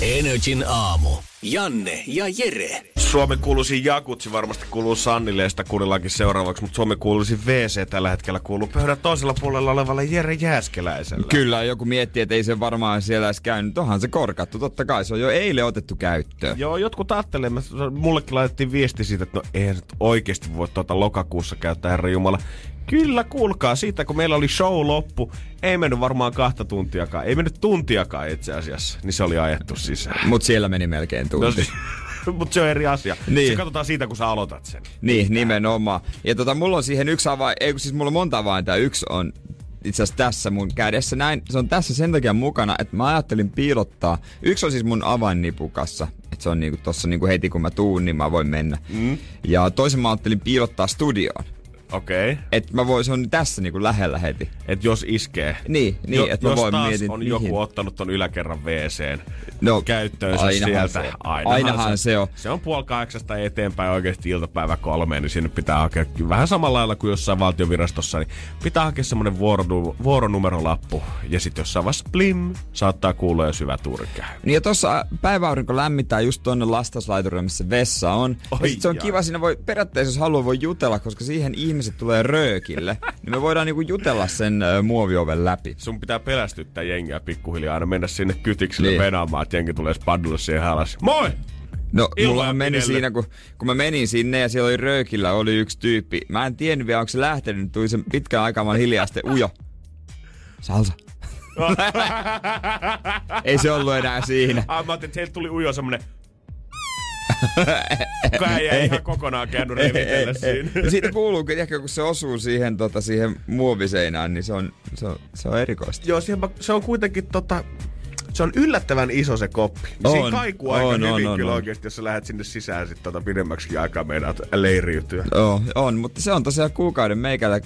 Energin aamu. Janne ja Jere. Suomen kuuluisi Jakutsi varmasti kuuluu Sannille ja sitä kuunnellaankin seuraavaksi, mutta Suomen kuuluisi WC tällä hetkellä kuuluu pöydän toisella puolella olevalle Jere Jääskeläiselle. Kyllä, joku miettii, että ei se varmaan siellä edes käynyt. Onhan se korkattu, totta kai. Se on jo eilen otettu käyttöön. Joo, jotkut ajattelee, mullekin laitettiin viesti siitä, että no ei nyt oikeasti voi tuota lokakuussa käyttää, herra Jumala. Kyllä, kuulkaa, siitä kun meillä oli show loppu, ei mennyt varmaan kahta tuntiakaan, ei mennyt tuntiakaan itse asiassa, niin se oli ajettu sisään. Mut siellä meni melkein tunti. No, mutta se on eri asia. Niin. Se katsotaan siitä, kun sä aloitat sen. Niin, nimenomaan. Ja tota, mulla on siihen yksi avain, ei siis mulla on monta avainta, yksi on itse asiassa tässä mun kädessä näin. Se on tässä sen takia mukana, että mä ajattelin piilottaa. Yksi on siis mun avainnipukassa. Että se on niinku tossa niinku heti kun mä tuun, niin mä voin mennä. Mm. Ja toisen mä ajattelin piilottaa studioon. Okei. Okay. Että mä voin, se on tässä niinku lähellä heti. Et jos iskee. Niin, niin jo, että mä voin taas mietin, on mihin. joku ottanut ton yläkerran WCn No, käyttöönsä ainahan sieltä. se- ainahan se on. Se on puoli kahdeksasta eteenpäin oikeasti iltapäivä kolmeen, niin sinne pitää hakea vähän samalla lailla kuin jossain valtiovirastossa, niin pitää hakea semmonen vuoronu- vuoronumerolappu. Ja sitten jossain vaiheessa blim, saattaa kuulla jo syvä turkää. Niin ja tossa päiväaurinko lämmittää just tonne lastauslaiturille, missä vessa on. Oi ja sit se on jaa. kiva, siinä voi periaatteessa jos haluaa voi jutella, koska siihen ihmiset tulee röökille. niin me voidaan niinku jutella sen muovioven läpi. Sun pitää pelästyttää jengiä pikkuhiljaa aina mennä sinne kytikselle Niin. venaamaan, että jengi tulee spadulle siihen alas. Moi! No, mulla meni siinä, kun, kun mä menin sinne ja siellä oli röökillä oli yksi tyyppi. Mä en tiennyt vielä, onko se lähtenyt, tuli se pitkän aikaa vaan hiljaa sitten ujo. Salsa. Ei se ollut enää siinä. Ah, mä ajattelin, että heiltä tuli ujo semmonen... Kuka ei jää ihan kokonaan käynyt revitellä siinä. Ja siitä kuuluu, kun, tiedätkö, kun se osuu siihen, tota, siihen muoviseinään, niin se on, se on, se on erikoista. Joo, siihen, se on kuitenkin tota... Se on yllättävän iso se koppi. On, Siinä kaikuu aika on, hyvin on, on, kyllä on. oikeesti, jos sä lähdet sinne sisään sit tota pidemmäksi aikaa meidät leiriytyä. Joo, on, mutta se on tosiaan kuukauden meikällä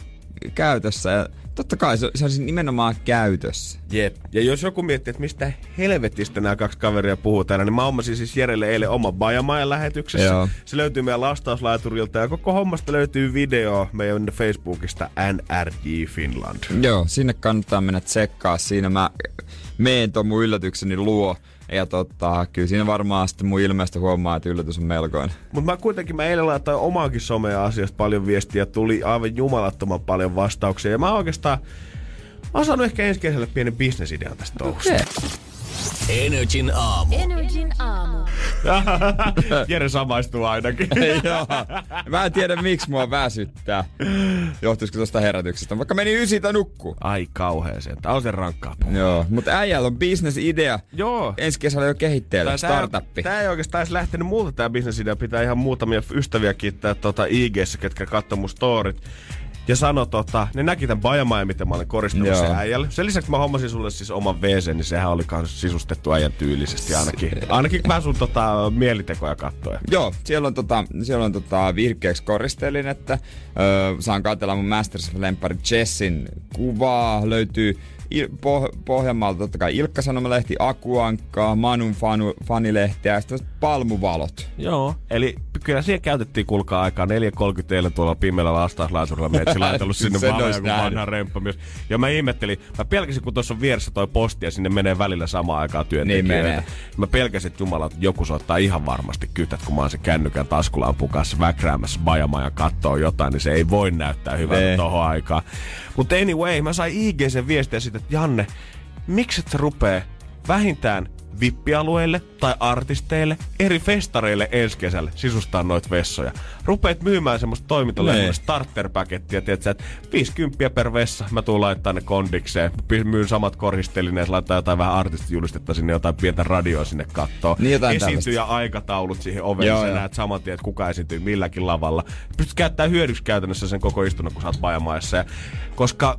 käytössä ja totta kai se, se on siis nimenomaan käytössä. Jep. Ja jos joku miettii, että mistä helvetistä nämä kaksi kaveria puhuu täällä, niin mä hommasin siis Jerelle eilen oman Bajamajan lähetyksessä. Joo. Se löytyy meidän lastauslaiturilta ja koko hommasta löytyy video meidän Facebookista NRJ Finland. Joo, sinne kannattaa mennä tsekkaa. Siinä mä meen ton mun yllätykseni luo. Ja tota, kyllä siinä varmaan sitten mun ilmeestä huomaa, että yllätys on melkoinen. Mutta mä kuitenkin, mä eilen laitoin omaakin somea asiasta paljon viestiä, tuli aivan jumalattoman paljon vastauksia. Ja mä oikeastaan, mä oon saanut ehkä ensi kesällä pienen bisnesidean tästä touhusta. Energin aamu. Energin aamu. Jere samaistuu ainakin. Joo. Mä en tiedä miksi mua väsyttää. Johtuisiko tosta herätyksestä. Vaikka meni ysitä nukkuu. Ai kauheeseen. Tää on sen rankkaa puhua. Joo, mutta äijällä on bisnesidea. Joo. Ensi kesällä jo kehitteellä, startuppi. Tää ei oikeastaan edes lähtenyt muuta tää bisnesidea. Pitää ihan muutamia ystäviä kiittää tota IGssä, ketkä katsoi mun storit. Ja sano tota, ne näki tän Bajamaja, miten mä olin koristanut sen äijälle. Sen lisäksi mä hommasin sulle siis oman WC, niin sehän oli kans sisustettu äijän tyylisesti ainakin. Ainakin mä sun tota mielitekoja kattoja. Joo, siellä on, tota, siellä on tota virkeäksi koristelin, että öö, saan katsella mun Masterchef-lempari Jessin kuvaa. Löytyy Il- Poh- Pohjanmaalta totta kai Ilkka Sanomalehti, Akuankkaa, Manun fanu, fanilehtiä ja sitten palmuvalot. Joo. Eli kyllä siihen käytettiin kulkaa aikaa 4.30 eilen tuolla pimeällä lastauslaiturilla. Meitsi laitellut sinne kuin nähnyt. vanha remppamies. Ja mä ihmettelin, mä pelkäsin kun tuossa on vieressä toi posti ja sinne menee välillä samaan aikaan työntekijöitä. Niin menee. Mä pelkäsin, että jumala, että joku soittaa ihan varmasti kytät, kun mä oon se kännykän taskulampun kanssa väkräämässä bajamajan kattoo jotain, niin se ei voi näyttää hyvältä Nee. tohon aikaan. Mutta anyway, mä sain IG-sen viestiä siitä, että Janne, miksi et sä rupee vähintään vippialueille tai artisteille, eri festareille ensi kesällä sisustaa noita vessoja. Rupeet myymään semmoista toimintalehden Nee. starter-pakettia, tiedätkö, että 50 per vessa, mä tuun laittaa ne kondikseen, myyn samat koristelineet, laittaa jotain vähän artistijulistetta sinne, jotain pientä radioa sinne kattoo. Niin, Esiintyjä aikataulut siihen ovelle, Joo, sä joo. näet saman tien, että kuka esiintyy milläkin lavalla. Pystyt käyttämään hyödyksi käytännössä sen koko istunnon, kun sä oot. Ja koska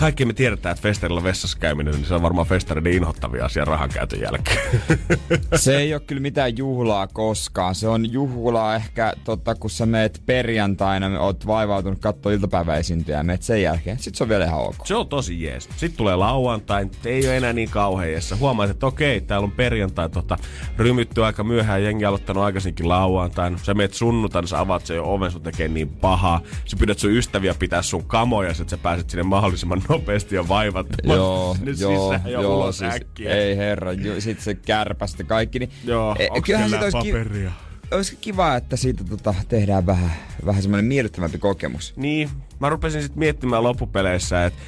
kaikki me tiedetään, että festarilla vessassa käyminen, niin se on varmaan festareiden inhottavia asia rahankäytön jälkeen. Se ei ole kyllä mitään juhlaa koskaan. Se on juhlaa ehkä, totta, kun sä meet perjantaina, oot vaivautunut katsoa iltapäiväisintyjä ja meet sen jälkeen. Sitten se on vielä ihan ok. Se on tosi jees. Sitten tulee lauantai, ei ole enää niin kauheessa. Huomaat, että okei, täällä on perjantai tota, rymytty aika myöhään, jengi aloittanut aikaisinkin lauantaina. Sä meet sunnuntaina, sä avaat sen jo oven, sun tekee niin pahaa. Sä pyydät sun ystäviä pitää sun kamoja, että sä pääset sinne mahdollisimman nopeasti ja vaivat. Joo, sinne joo, sisään ja joo, ulos siis, äkkiä. ei herra, jo, sit se kärpästä kaikki. Niin, Joo, e, kyllähän sit olisi, ki- paperia? olisi kiva, että siitä tota, tehdään vähän, vähän semmoinen miellyttävämpi kokemus. Niin, mä rupesin sitten miettimään loppupeleissä, että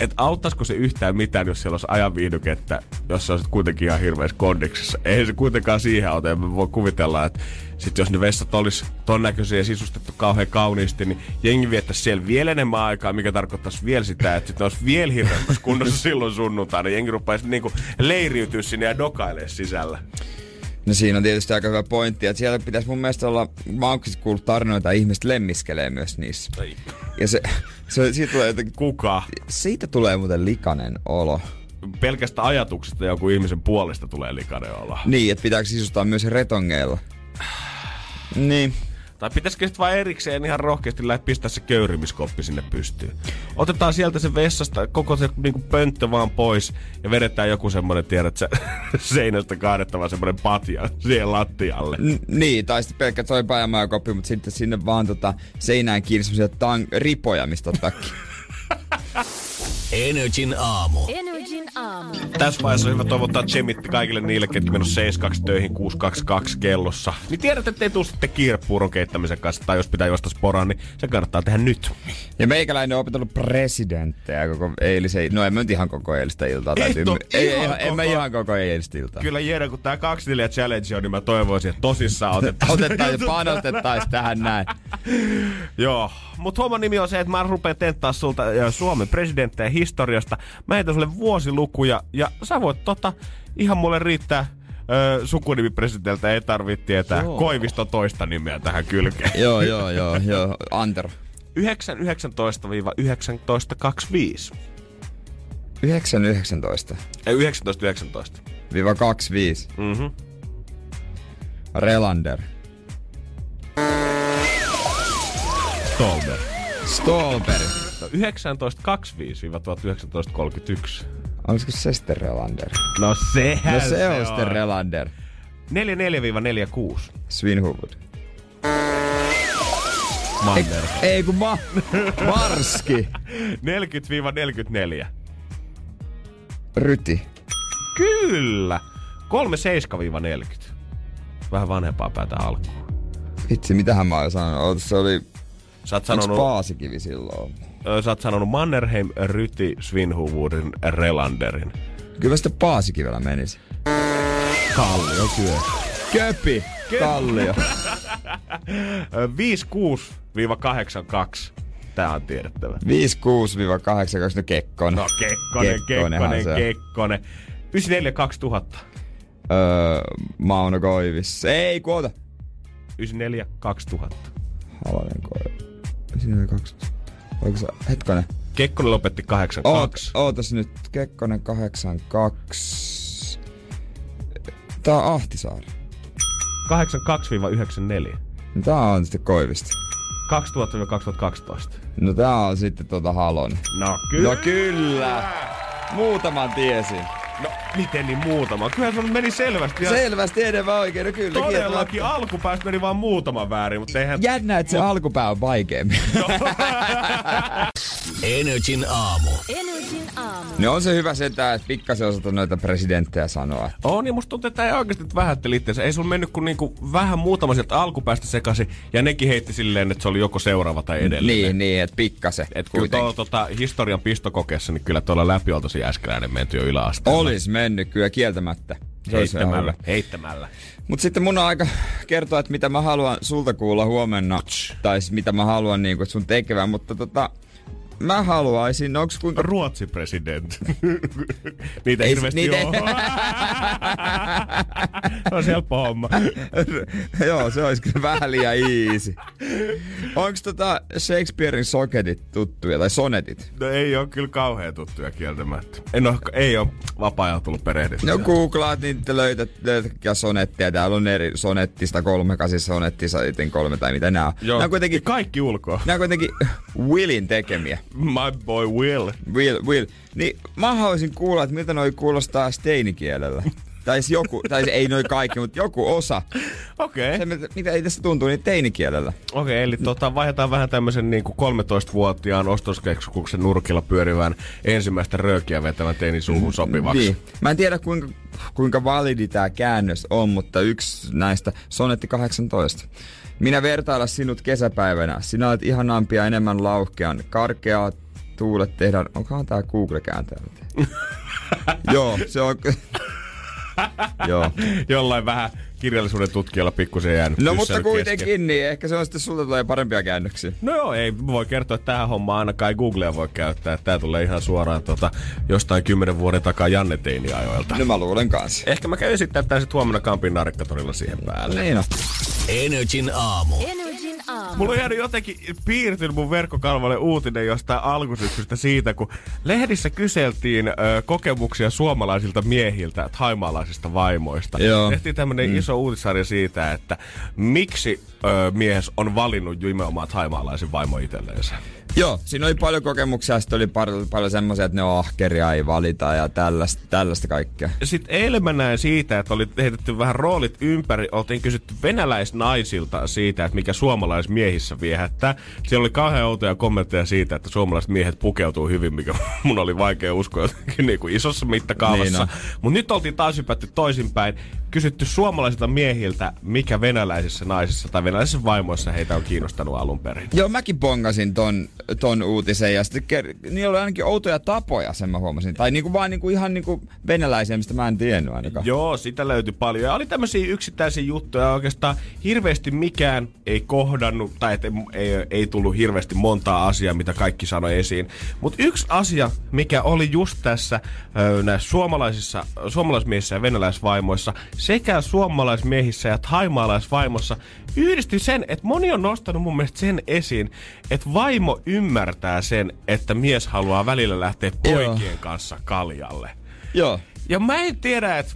et auttaisiko se yhtään mitään, jos siellä olisi ajanviihdykettä, jos se olisi kuitenkin ihan hirveässä kondiksessa. Ei se kuitenkaan siihen auta. Ja mä voin kuvitella, että sit jos ne vessat olisi ton näköisiä ja sisustettu kauhean kauniisti, niin jengi viettäisi siellä vielä enemmän aikaa, mikä tarkoittaisi vielä sitä, että sit ne olisi vielä hirveämmässä kunnossa silloin sunnuntaina. Jengi rupeaisi niinku leiriytyä sinne ja dokailemaan sisällä. No siinä on tietysti aika hyvä pointti, että siellä pitäisi mun mielestä olla, mä oon siis kuullut tarinoita, että ihmiset lemmiskelee myös niissä. Ei. Ja se, se siitä tulee jotenkin, Kuka? siitä tulee muuten likainen olo. Pelkästä ajatuksesta joku ihmisen puolesta tulee likainen olla. Niin, että pitääkö sisustaa myös retongeilla. Niin. Tai pitäisikö sitten vaan erikseen ihan rohkeasti lähteä pistää se köyrimiskoppi sinne pystyyn. Otetaan sieltä se vessasta koko se niinku pönttö vaan pois ja vedetään joku semmonen, tiedät sä, seinästä kaadettava semmonen patja siihen lattialle. N- niin, tai sitten pelkkä toi päivämajakoppi, mutta sitten sinne vaan tota seinään kiinni semmosia tang- ripoja, mistä ottaa Energin aamu. Energin aamu. Tässä vaiheessa on hyvä toivottaa tsemitti kaikille niille, ketkä menossa 72 töihin 622 kellossa. Niin tiedät, että ei tuu sitten kiire puuron keittämisen kanssa, tai jos pitää juosta sporaan, niin se kannattaa tehdä nyt. Ja meikäläinen on opetellut presidenttejä koko eilisen, no en mä nyt ihan koko eilistä iltaa. Et täytyy- oo ei, ihan ihan, en mä koko- ihan koko eilistä iltaa. Kyllä Jere, kun tää 24 challenge on, niin mä toivoisin, että tosissaan otettaisiin. Otetaan ja panostettaisiin tähän näin. Joo, mutta homman nimi on se, että mä rupean tenttaa sulta Suomen presidenttejä historiasta. Mä heitän sulle vuosilukuja ja sä voit tota, ihan mulle riittää ö, sukunimi presidentiltä, ei tarvitse tietää Joo. Koivisto toista nimeä tähän kylkeen. joo, joo, joo, joo. Antero. 919-1925. 919 Ei, 1919. viiva 25. Mhm. Relander. Stolber. Stolberg. No, 1925-1931. Olisiko se sitten Relander? No sehän No se on sitten Relander. 44-46. Svinhuvud. Manner. Ei kun ma... Marski. 40-44. Ryti. Kyllä. 37-40. Vähän vanhempaa päätä alkuun. Vitsi, mitähän mä oon sanonut? Se oli... Sä oot sanonut, Paasikivi silloin? sä oot sanonut Mannerheim, Ryti, Svinhuvudin, Relanderin. Kyllä mä sitten Paasikivellä menisi. Kallio kyllä. Köpi. Kallio. Ö, 56-82. Tää on tiedettävä. 56-82, no Kekkonen. No Kekkonen, Kekkonen. Kekkonen. 94-2000. Öö, Mauno Koivis. Ei, kuota. 94-2000. Halonen Koivis. Siinä oli kaksi. Oliko se, hetkonen. Kekkonen lopetti 82. Oot, ootas nyt, Kekkonen 82. Tää on Ahtisaari. 82-94. No tää on sitten Koivista. 2000-2012. No tää on sitten tota Halonen. No kyllä. No kyllä. Muutaman tiesin. No miten niin muutama? Kyllähän se meni selvästi. Ja Selvästi enemmän oikein, no kyllä. Todellakin alkupäästä meni vaan muutama väärin, mutta eihän... Jännä, että se alkupää on vaikeampi. Energin aamu. Energin aamu. no on se hyvä setä, että pikkasen osata noita presidenttejä sanoa. On, niin musta tuntuu, että ei oikeasti vähätteli itseänsä. Ei sun mennyt kuin niinku vähän muutama sieltä alkupäästä sekaisin, ja nekin heitti silleen, että se oli joko seuraava tai edellinen. Niin, niin, että pikkasen. Et kun tuo, tota, historian pistokokeessa, niin kyllä tuolla läpi tosi äskeläinen menty jo yläasteella. Olis mennyt kyllä kieltämättä. Se olisi Heittämällä. Heittämällä. Mut sitten mun on aika kertoa, että mitä mä haluan sulta kuulla huomenna. Tai mitä mä haluan niin kuin, sun tekevän, mutta tota... Mä haluaisin, onks kuinka... Ruotsi president. niitä Ei- hirveästi niitä. Se on helppo homma. Joo, se olisi kyllä vähän liian easy. Onko tota Shakespearein soketit tuttuja, tai sonetit? No ei ole kyllä kauhean tuttuja kieltämättä. En ole, ei ole vapaa-ajalla tullut perehdittyä. No googlaat, niin te löydät, löydät sonettia. Täällä on eri sonettista kolme, kasi sonettista, sitten kolme tai mitä nää on. Joo. Nää on kuitenkin, Kaikki ulkoa. nää on kuitenkin Willin tekemiä. My boy Will. Will, Will. Niin mä haluaisin kuulla, että miltä noi kuulostaa steinikielellä. tai joku, tai ei noi kaikki, mutta joku osa. Okei. Se, Okay. mitä- mitä ei tästä tuntuu, niin teinikielellä. Okei, okay, eli tota, vaihdetaan vähän tämmöisen niin kuin 13-vuotiaan ostoskeskuksen nurkilla pyörivän ensimmäistä röökiä vetävän teinin suuhun sopivaksi. Niin. Mä en tiedä kuinka, kuinka validi tämä käännös on, mutta yksi näistä, sonetti 18. Minä vertailla sinut kesäpäivänä. Sinä olet ihanampia enemmän lauhkean. Karkeat tuulet tehdään. Onkohan tää Google kääntäjä? Joo, se on... Joo. Jollain vähän kirjallisuuden tutkijalla pikkusen jäänyt No mutta kesken. kuitenkin, niin ehkä se on sitten sulta tulee parempia käännöksiä. No joo, ei voi kertoa, että tähän hommaan ainakaan ei Googlea voi käyttää. Tää tulee ihan suoraan tota, jostain kymmenen vuoden takaa Janne Teini-ajoilta. No mä luulen kanssa. Ehkä mä käyn sitten huomenna Kampin narikkatorilla siihen päälle. Niin on. Energin aamu. Energin aamu. Mulla on jäänyt jotenkin piirtynyt mun verkkokalvolle uutinen jostain alkusyksystä siitä, kun lehdissä kyseltiin ö, kokemuksia suomalaisilta miehiltä, haimaalaisista vaimoista. Joo. Tehtiin tämmönen mm. iso uutisarja siitä, että miksi ö, mies on valinnut nimenomaan haimaalaisen vaimo itselleensä. Joo, siinä oli paljon kokemuksia, sitten oli paljon, paljon semmoisia, että ne on ahkeria, ei valita ja tällaista, tällaista kaikkea. Sitten eilen mä näin siitä, että oli heitetty vähän roolit ympäri. Oltiin kysytty venäläisnaisilta siitä, että mikä suomalaismiehissä viehättää. Siellä oli kauhean outoja kommentteja siitä, että suomalaiset miehet pukeutuu hyvin, mikä mun oli vaikea uskoa jotenkin niin kuin isossa mittakaavassa. Niin. Mutta nyt oltiin taas hypätty toisinpäin. Kysytty suomalaisilta miehiltä, mikä venäläisissä naisissa tai venäläisissä vaimoissa heitä on kiinnostanut alun perin. Joo, mäkin bongasin ton, ton uutisen ja sitten ker- niillä oli ainakin outoja tapoja, sen mä huomasin. Tai niinku vaan niinku ihan niinku venäläisiä, mistä mä en tiennyt ainakaan. Joo, sitä löytyi paljon. Ja oli tämmöisiä yksittäisiä juttuja. Oikeastaan hirveästi mikään ei kohdannut, tai et ei, ei, ei tullut hirveästi montaa asiaa, mitä kaikki sanoi esiin. Mutta yksi asia, mikä oli just tässä näissä suomalaisissa, suomalaismiehissä ja venäläisvaimoissa, sekä suomalaismiehissä ja thaimaalaisvaimossa, yhdisti sen, että moni on nostanut mun mielestä sen esiin, että vaimo ymmärtää sen, että mies haluaa välillä lähteä Joo. poikien kanssa kaljalle. Joo. Ja mä en tiedä, että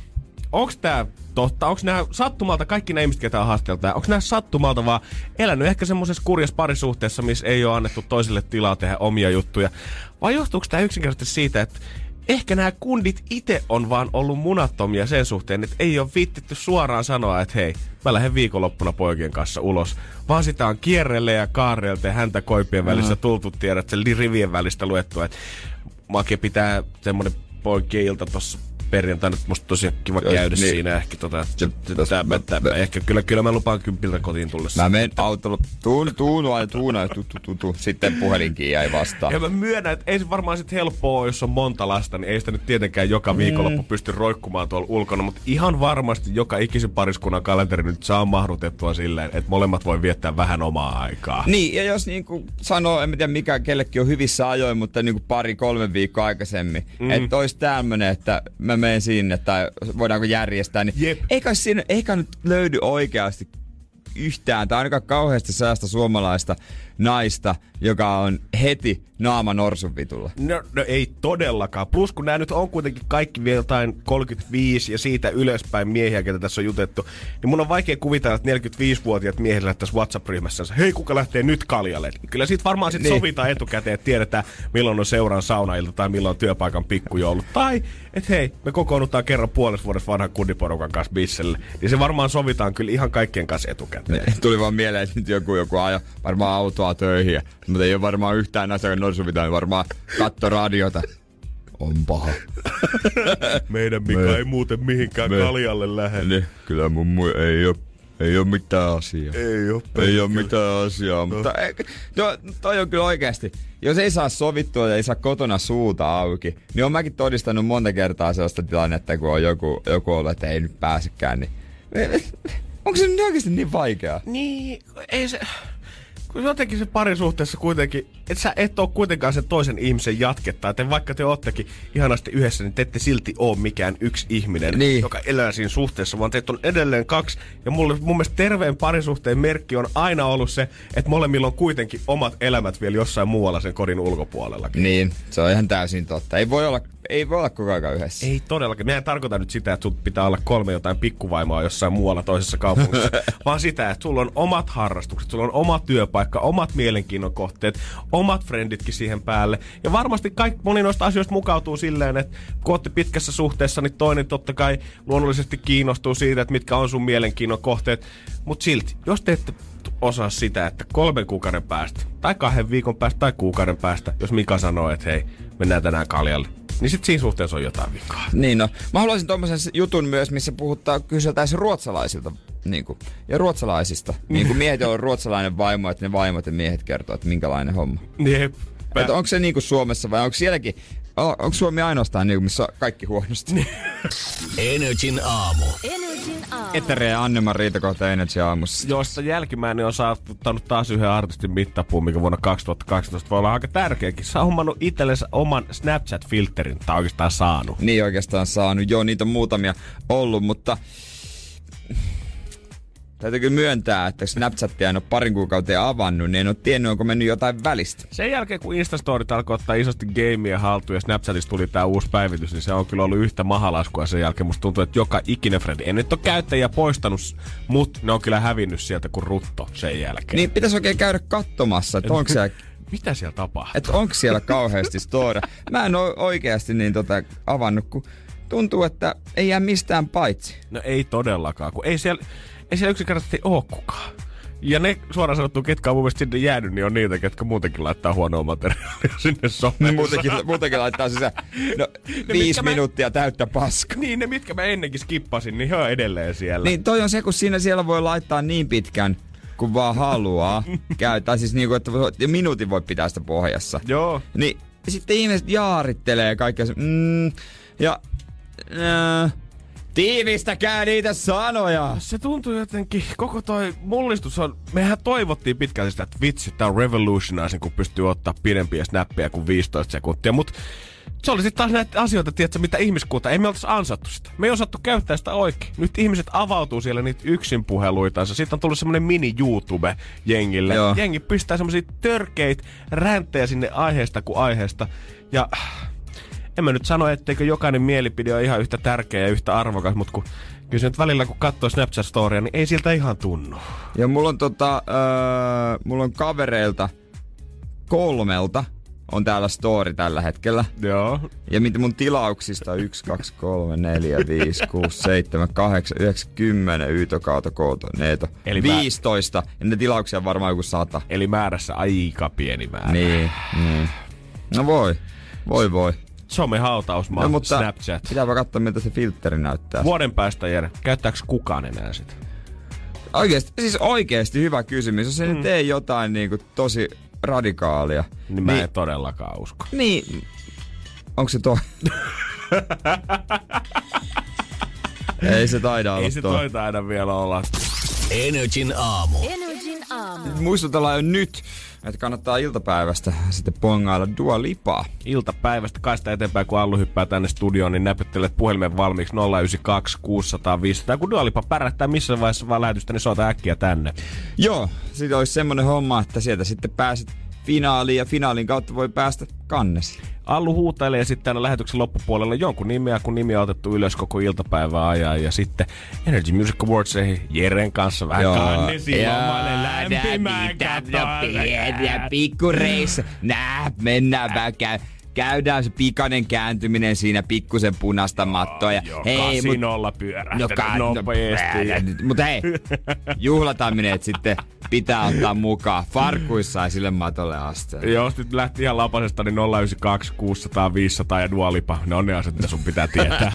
onks tää totta, onks nämä sattumalta, kaikki nämä ihmiset, ketä on haasteltu, onks nämä sattumalta vaan elänyt ehkä semmoisessa kurjassa parisuhteessa, missä ei ole annettu toiselle tilaa tehdä omia juttuja. Vai johtuuko tämä yksinkertaisesti siitä, että ehkä nämä kundit itse on vaan ollut munattomia sen suhteen, että ei ole viittitty suoraan sanoa, että hei, mä lähden viikonloppuna poikien kanssa ulos. Vaan sitä on kierrelle ja kaarreelta ja häntä koipien välissä tultu tiedät, sen rivien välistä luettua, että Make pitää semmonen poikien ilta tossa perjantaina, että musta tosiaan kiva Joo, käydä niin. siinä ehkä tota, Se- tää, mä, tää, ehkä kyllä, kyllä mä lupaan kympiltä kotiin tullessa. Mä menen autolla, tuun, tuun, aina tuuna, tu, tu, tu, tu. Sitten puhelinkin jäi vastaan. Ja mä myönnän, että ei se varmaan sit helppoa, jos on monta lasta, niin ei sitä nyt tietenkään joka viikonloppu pysty roikkumaan tuolla ulkona, mutta ihan varmasti joka ikisen pariskunnan kalenteri nyt saa mahdutettua silleen, että molemmat voi viettää vähän omaa aikaa. Niin, ja jos niinku sanoo, en tiedä mikä kellekin on hyvissä ajoin, mutta niinku pari, kolme viikkoa aikaisemmin, mm. että olisi tämmönen, että mä menen sinne tai voidaanko järjestää, niin Jep. eikä, siinä, eikä nyt löydy oikeasti yhtään tai ainakaan kauheasti sellaista suomalaista naista, joka on heti naama norsun vitulla. No, no ei todellakaan. Plus kun nämä nyt on kuitenkin kaikki vielä jotain 35 ja siitä ylöspäin miehiä, ketä tässä on jutettu, niin mun on vaikea kuvitella, että 45-vuotiaat miehet lähtäisi WhatsApp-ryhmässä, hei kuka lähtee nyt kaljalle. Kyllä siitä varmaan sitten Niin. sovitaan etukäteen, että tiedetään milloin on seuran saunailta tai milloin on työpaikan pikkujoulut. Tai, että hei, me kokoonnutaan kerran puolessa vuodessa vanhan kundiporukan kanssa bisselle. Niin se varmaan sovitaan kyllä ihan kaikkien kanssa etukäteen. Tuli vaan mieleen, että nyt joku, joku ajo varmaan autoa töihin, mutta ei ole varmaan yhtään asiaa norsuvita, niin varmaan katto radiota. On paha. Meidän Mika Me- ei muuten mihinkään me- kaljalle lähde. Niin, kyllä mummu ei ole, ei ole mitään asiaa. Ei oo Ei ole mitään asiaa, mutta ei, no, toi on kyllä oikeasti. Jos ei saa sovittua ja ei saa kotona suuta auki, niin on mäkin todistanut monta kertaa sellaista tilannetta, kun on joku, joku ollut, että ei nyt pääsekään, niin onko se nyt oikeasti niin vaikeaa? Niin, ei se... kun jotenkin se parisuhteessa kuitenkin, että sä et ole kuitenkaan sen toisen ihmisen jatketta. Että vaikka te oottekin ihanasti yhdessä, niin te ette silti ole mikään yksi ihminen, Niin. joka elää siinä suhteessa, vaan teitä on edelleen kaksi. Ja mulle, mun mielestä terveen parisuhteen merkki on aina ollut se, että molemmilla on kuitenkin omat elämät vielä jossain muualla sen kodin ulkopuolellakin. Niin, se on ihan täysin totta. Ei voi olla, ei voi olla koko ajan yhdessä. Ei todellakin. Mä en tarkoita nyt sitä, että sun pitää olla kolme jotain pikkuvaimoa jossain muualla toisessa kaupungissa, vaan sitä, että sulla on omat harrastukset, sulla on oma työpaikka, omat mielenkiinnon kohteet, omat frienditkin siihen päälle. Ja varmasti kaikki, moni noista asioista mukautuu silleen, että kun ootte pitkässä suhteessa, niin toinen totta kai luonnollisesti kiinnostuu siitä, että mitkä on sun mielenkiinnon kohteet. Mutta silti, jos te ette osaa sitä, että kolmen kuukauden päästä, tai kahden viikon päästä, tai kuukauden päästä, jos Mika sanoo, että hei, mennään tänään kaljalle, niin sit siinä suhteessa on jotain vikaa. Niin no. Mä haluaisin tommosen jutun myös, missä puhuttaa, kyseltäisiin ruotsalaisilta niin kuin, ja ruotsalaisista. Niin kuin miehet, on ruotsalainen vaimo, että ne vaimot ja miehet kertoo, että minkälainen homma. Jep. Että onko se niin kuin Suomessa vai onko sielläkin, onko Suomi ainoastaan niin missä on kaikki huonosti? Energin aamu. Energin aamu. Etere ja Anne Riita kohta Energy aamussa. josta jälkimmäinen on saavuttanut taas yhden artistin mittapuun, mikä vuonna 2012 voi olla aika tärkeäkin. Sä on hommannut itsellensä oman Snapchat-filterin, tai oikeastaan saanut. Niin oikeastaan saanut. Joo, niitä on muutamia ollut, mutta täytyy kyllä myöntää, että Snapchatia en ole parin kuukauteen avannut, niin en ole tiennyt, onko mennyt jotain välistä. Sen jälkeen, kun Instastorit alkoi ottaa isosti gameia haltuun ja Snapchatista tuli tää uusi päivitys, niin se on kyllä ollut yhtä mahalaskua sen jälkeen. Musta tuntuu, että joka ikinen friend, en nyt ole käyttäjiä poistanut, mutta ne on kyllä hävinnyt sieltä kuin rutto sen jälkeen. Niin pitäisi oikein käydä katsomassa, että onko siellä, Mitä siellä tapahtuu? että onko siellä kauheasti storia. Mä en ole oikeasti niin tota avannut, kun tuntuu, että ei jää mistään paitsi. No ei todellakaan, kun ei siellä, ei siellä yksinkertaisesti ole kukaan. Ja ne suoraan sanottu, ketkä on mun mielestä sinne jäänyt, niin on niitä, ketkä muutenkin laittaa huonoa materiaalia sinne someen. Muutenkin, muutenkin laittaa sisään no, viisi mitkä mä- minuuttia täyttä paskaa. Niin, ne mitkä mä ennenkin skippasin, niin on edelleen siellä. Niin toi on se, kun siinä siellä voi laittaa niin pitkän, kun vaan haluaa käyttää. Siis niinku, että minuutin voi pitää sitä pohjassa. Joo. Niin sitten ihmiset jaarittelee kaikkea se, mm, ja äh, tiivistäkää niitä sanoja. Se tuntuu jotenkin, koko toi mullistus on, mehän toivottiin pitkälti sitä, että vitsi, tää on revolutionizing, kun pystyy ottaa pidempiä snappeja kuin 15 sekuntia, mutta se oli sitten taas näitä asioita, tiedätkö, mitä ihmiskunta, ei me oltais ansattu sitä. Me ei osattu käyttää sitä oikein. Nyt ihmiset avautuu siellä niitä yksin puheluitansa. Sitten on tullut semmonen mini YouTube jengille. Joo. Jengi pistää semmosia törkeitä ränttejä sinne aiheesta kuin aiheesta. Ja en mä nyt sano, etteikö jokainen mielipide ole ihan yhtä tärkeä ja yhtä arvokas, mutta kun, kyllä nyt välillä kun katsoo Snapchat-storia, niin ei siltä ihan tunnu. Ja mulla on tota, öö, mulla on kavereilta kolmelta on täällä story tällä hetkellä. Joo. Ja mitä mun tilauksista on 1, 2, 3, 4, 5, 6, 7, 8, 9, 10, yto, kautta, kooto, neeto. Eli Eli mä- 15. Ja ne tilauksia on varmaan joku sata. Eli määrässä aika pieni määrä. Niin, niin. No voi. Voi voi. Somehautausmaa, No, mutta Snapchat. pitääpä katsoa, miltä se filtteri näyttää. Vuoden päästä, Jere, käyttääkö kukaan enää sitä? Oikeesti, siis oikeesti hyvä kysymys. Jos se mm. nyt ei jotain niinku tosi radikaalia. Niin mä en todellakaan usko. Niin. Onko se toi? ei se taida olla Ei se toi. toi taida vielä olla. Energin aamu. Energin aamu. Muistutellaan jo nyt, että kannattaa iltapäivästä sitten pongailla Dua Lipaa. Iltapäivästä kaista eteenpäin, kun Allu hyppää tänne studioon, niin näpyttelet puhelimen valmiiksi 092 600 500. Kun Dualipa pärähtää missä vaiheessa vaan lähetystä, niin soita äkkiä tänne. Joo, sitten olisi semmonen homma, että sieltä sitten pääset finaaliin ja finaalin kautta voi päästä kannesi. Allu huutailee sitten täällä lähetyksen loppupuolella jonkun nimeä, kun nimi on otettu ylös koko iltapäivää ajan. Ja sitten Energy Music Awardseihin Jeren kanssa vähän kannesi lomalle lämpimään pieniä pikkureissa. Nää, mennään vähän käy. Käydään se pikainen kääntyminen siinä pikkusen punasta mattoa. Ja, Joo, hei, mut, kasinolla pyörähtänyt ka- nopeasti. Mutta hei, juhlataamineet sitten pitää ottaa mukaan. Farkuissa ja sille matolle asti. Jos nyt lähti ihan lapasesta, niin 092 600 500 ja Dualipa. Ne on ne asiat, mitä sun pitää tietää.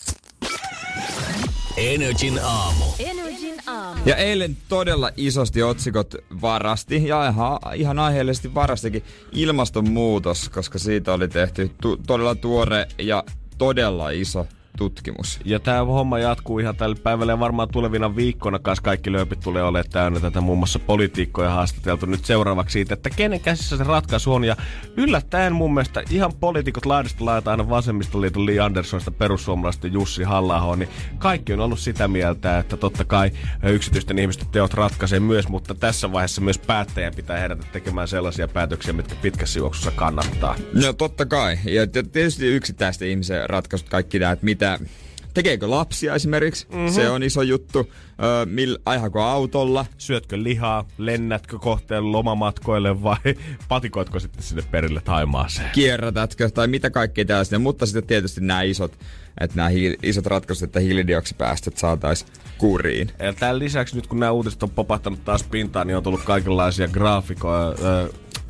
Energin aamu. Energin aamu. Ja eilen todella isosti otsikot varasti, ja ihan, ihan aiheellisesti varastikin, ilmastonmuutos, koska siitä oli tehty tu- todella tuore ja todella iso tutkimus. Ja tämä homma jatkuu ihan tällä päivällä ja varmaan tulevina viikkoina kanssa kaikki lööpit tulee olemaan täynnä tätä muun muassa politiikkoja haastateltu nyt seuraavaksi siitä, että kenen käsissä se ratkaisu on. Ja yllättäen mun mielestä ihan poliitikot laidasta laita aina vasemmistoliiton Li Anderssonista perussuomalaisten Jussi halla niin kaikki on ollut sitä mieltä, että totta kai yksityisten ihmisten teot ratkaisee myös, mutta tässä vaiheessa myös päättäjän pitää herätä tekemään sellaisia päätöksiä, mitkä pitkässä juoksussa kannattaa. No totta kai. Ja tietysti yksittäisten ihmisen ratkaisut kaikki nämä, että mitä, tekeekö lapsia esimerkiksi, mm-hmm. se on iso juttu. Öö, mil, ajako autolla, Syötkö lihaa, lennätkö kohteen lomamatkoille vai patikoitko sitten sinne perille Taimaaseen? kierrätätkö tai mitä kaikkea tällaista. Mutta sitten tietysti nämä isot, että nämä hi- isot ratkaisut, että hiilidioksipäästöt saataisiin kuriin. Ja tämän lisäksi nyt kun nämä uutiset on popahtanut taas pintaan, niin on tullut kaikenlaisia graafikoja, ö,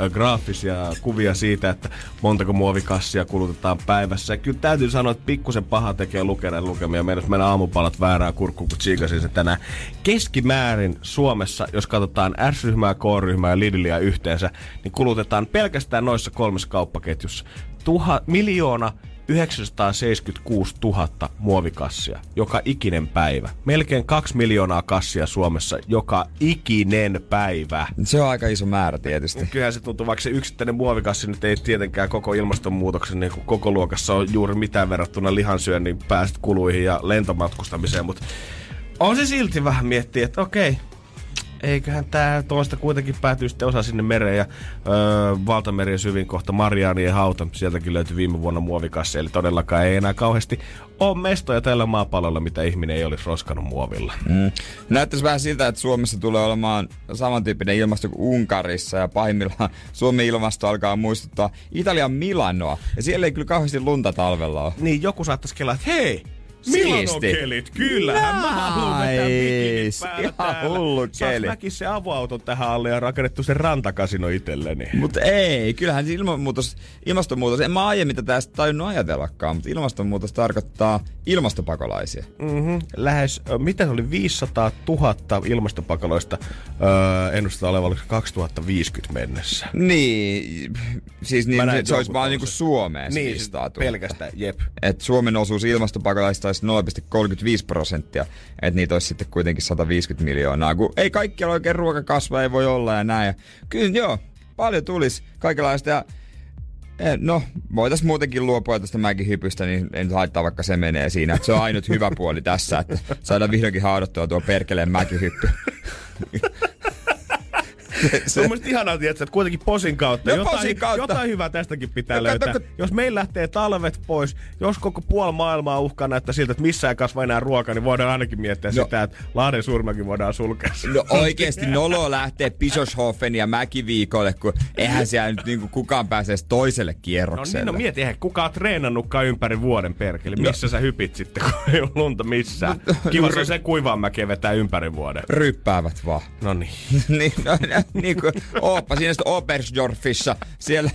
graafisia kuvia siitä, että montako muovikassia kulutetaan päivässä. Ja kyllä täytyy sanoa, että pikkusen paha tekee lukea lukemia. Meidän mennä aamupalat väärää kurkkuun, kun tsiikasin se tänään. Keskimäärin Suomessa, jos katsotaan S-ryhmää, K-ryhmää ja Lidliä yhteensä, niin kulutetaan pelkästään noissa kolmessa kauppaketjussa tuha, miljoona 976 000 muovikassia joka ikinen päivä. Melkein kaksi miljoonaa kassia Suomessa joka ikinen päivä. Se on aika iso määrä tietysti. Kyllähän se tuntuu, vaikka se yksittäinen muovikassi nyt ei tietenkään koko ilmastonmuutoksen niin kuin koko luokassa ole juuri mitään verrattuna lihansyönnin päästökuluihin ja lentomatkustamiseen, mutta on se silti vähän miettiä, että okei, eiköhän tää toista kuitenkin päätyy sitten osa sinne mereen ja öö, valtamerien syvin kohta Marianien hauta. Sieltäkin löytyi viime vuonna muovikassi, eli todellakaan ei enää kauheasti ole mestoja tällä maapallolla, mitä ihminen ei olisi roskannut muovilla. Mm. Näyttäisi vähän siltä, että Suomessa tulee olemaan samantyyppinen ilmasto kuin Unkarissa ja pahimmillaan Suomen ilmasto alkaa muistuttaa Italian Milanoa. Ja siellä ei kyllä kauheasti lunta talvella ole. Niin joku saattaisi kelaa, että hei, Siisti. Milano-kelit, kyllähän mä haluan vetää hullu Saas keli. mäkin se avoauton tähän alle ja rakennettu se rantakasino itselleni. Mutta ei, kyllähän ilmastonmuutos, ilmastonmuutos, en mä aiemmin tätä edes tajunnut ajatellakaan, mutta ilmastonmuutos tarkoittaa ilmastopakolaisia. Mm-hmm. Lähes, mitä se oli, 500 000 ilmastopakolaista öö, ennustetaan olevan 2050 mennessä. Niin, siis niin, se, se olisi vaan niinku Suomeen Niin, 500 000. pelkästään, jep. Et Suomen osuus ilmastopakolaista olisi 0,35 prosenttia, että niitä olisi sitten kuitenkin 150 miljoonaa, kun ei kaikkialla oikein ruokakasva ei voi olla ja näin. Ja kyllä joo, paljon tulisi kaikenlaista ja eh, No, voitais muutenkin luopua tästä mäkihypystä, niin en haittaa vaikka se menee siinä. Se on ainut hyvä puoli tässä, että saadaan vihdoinkin haudattua tuo perkeleen mäkihyppy. Se on mielestäni ihanaa, tiedätkö, että kuitenkin posin kautta. No, jotain, posin kautta. jotain hyvää tästäkin pitää No, löytää. kun- Jos meillä lähtee talvet pois, jos koko puoli maailmaa uhkaa näyttää siltä, että missään ei kasva enää ruokaa, niin voidaan ainakin miettiä No. sitä, että Lahden surmakin voidaan sulkea. No oikeesti nolo lähtee Bischofshofen ja Mäkiviikolle, kun eihän siellä nyt niinku kukaan pääse edes toiselle No kierrokselle. niin, no mieti, eihän kukaan treenannutkaan ympäri vuoden perkele. Missä sä hypit sitten, kun ei ole lunta missään? Kiva se on se kuivaan mäkeä vetää ympäri vuoden. Ryppäävät vaan. No niin. niin, no, niin kuin Ooppa siinä Obersdorfissa siellä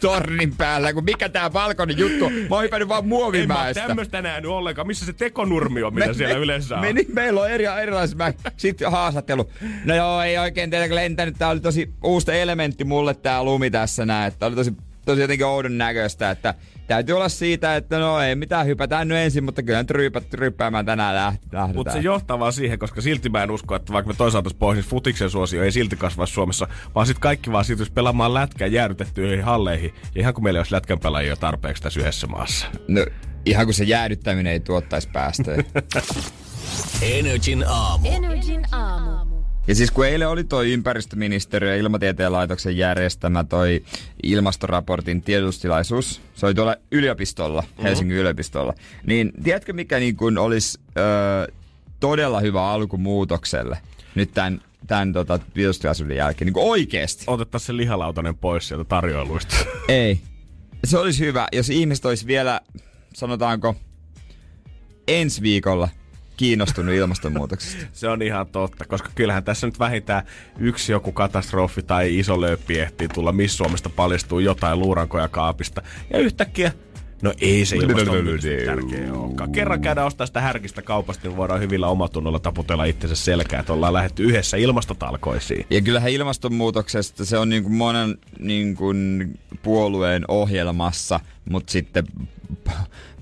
tornin päällä, kun mikä tää valkoinen juttu, mä oon hypännyt vaan En mä muovimäestä. tämmöstä nähnyt ollenkaan. Missä se tekonurmi on, mitä siellä yleensä on? me, niin, meillä on eri, erilaiset mä, Sitten haastattelu. No joo, ei oikein teille lentänyt. Tää oli tosi uusi elementti mulle tää lumi tässä näin. Että oli tosi, tosi jotenkin oudon näköistä, että täytyy olla siitä, että no ei mitään, hypätään nyt ensin, mutta kyllä nyt ryypät, ryppäämään tänään lähdetään. Mutta se johtaa vaan siihen, koska silti mä en usko, että vaikka me toisaalta pohjois futiksen suosio ei silti kasva Suomessa, vaan sitten kaikki vaan siirtyisi pelaamaan lätkää jäädytettyihin halleihin. Ja ihan kuin meillä olisi lätkän pelaajia tarpeeksi tässä yhdessä maassa. No, ihan kuin se jäädyttäminen ei tuottaisi päästöjä. Energin aamu. Energin aamu. Ja siis kun eilen oli toi ympäristöministeriö ja ilmatieteen laitoksen järjestämä toi ilmastoraportin tiedotustilaisuus, se oli tuolla yliopistolla, Helsingin yliopistolla, niin tiedätkö mikä niin kuin olisi ö, todella hyvä alku muutokselle nyt tämän, tämän tota, tiedotustilaisuuden jälkeen, niin kuin oikeesti? Otettaisiin se lihalautanen pois sieltä tarjoiluista. Ei. Se olisi hyvä, jos ihmiset olisi vielä, sanotaanko, ensi viikolla kiinnostunut ilmastonmuutoksesta. Se on ihan totta, koska kyllähän tässä nyt vähintään yksi joku katastrofi tai iso lööppi ehtii tulla, missä Suomesta paljastuu jotain luurankoja kaapista. Ja yhtäkkiä, no ei se ilmastonmuutos tärkeä olekaan. Kerran käydään ostaa sitä härkistä kaupasta, niin voidaan hyvillä omatunnolla taputella itsensä selkää, että ollaan lähdetty yhdessä ilmastotalkoisiin. Ja kyllähän ilmastonmuutoksesta se on niin kuin monen niin kuin puolueen ohjelmassa, mutta sitten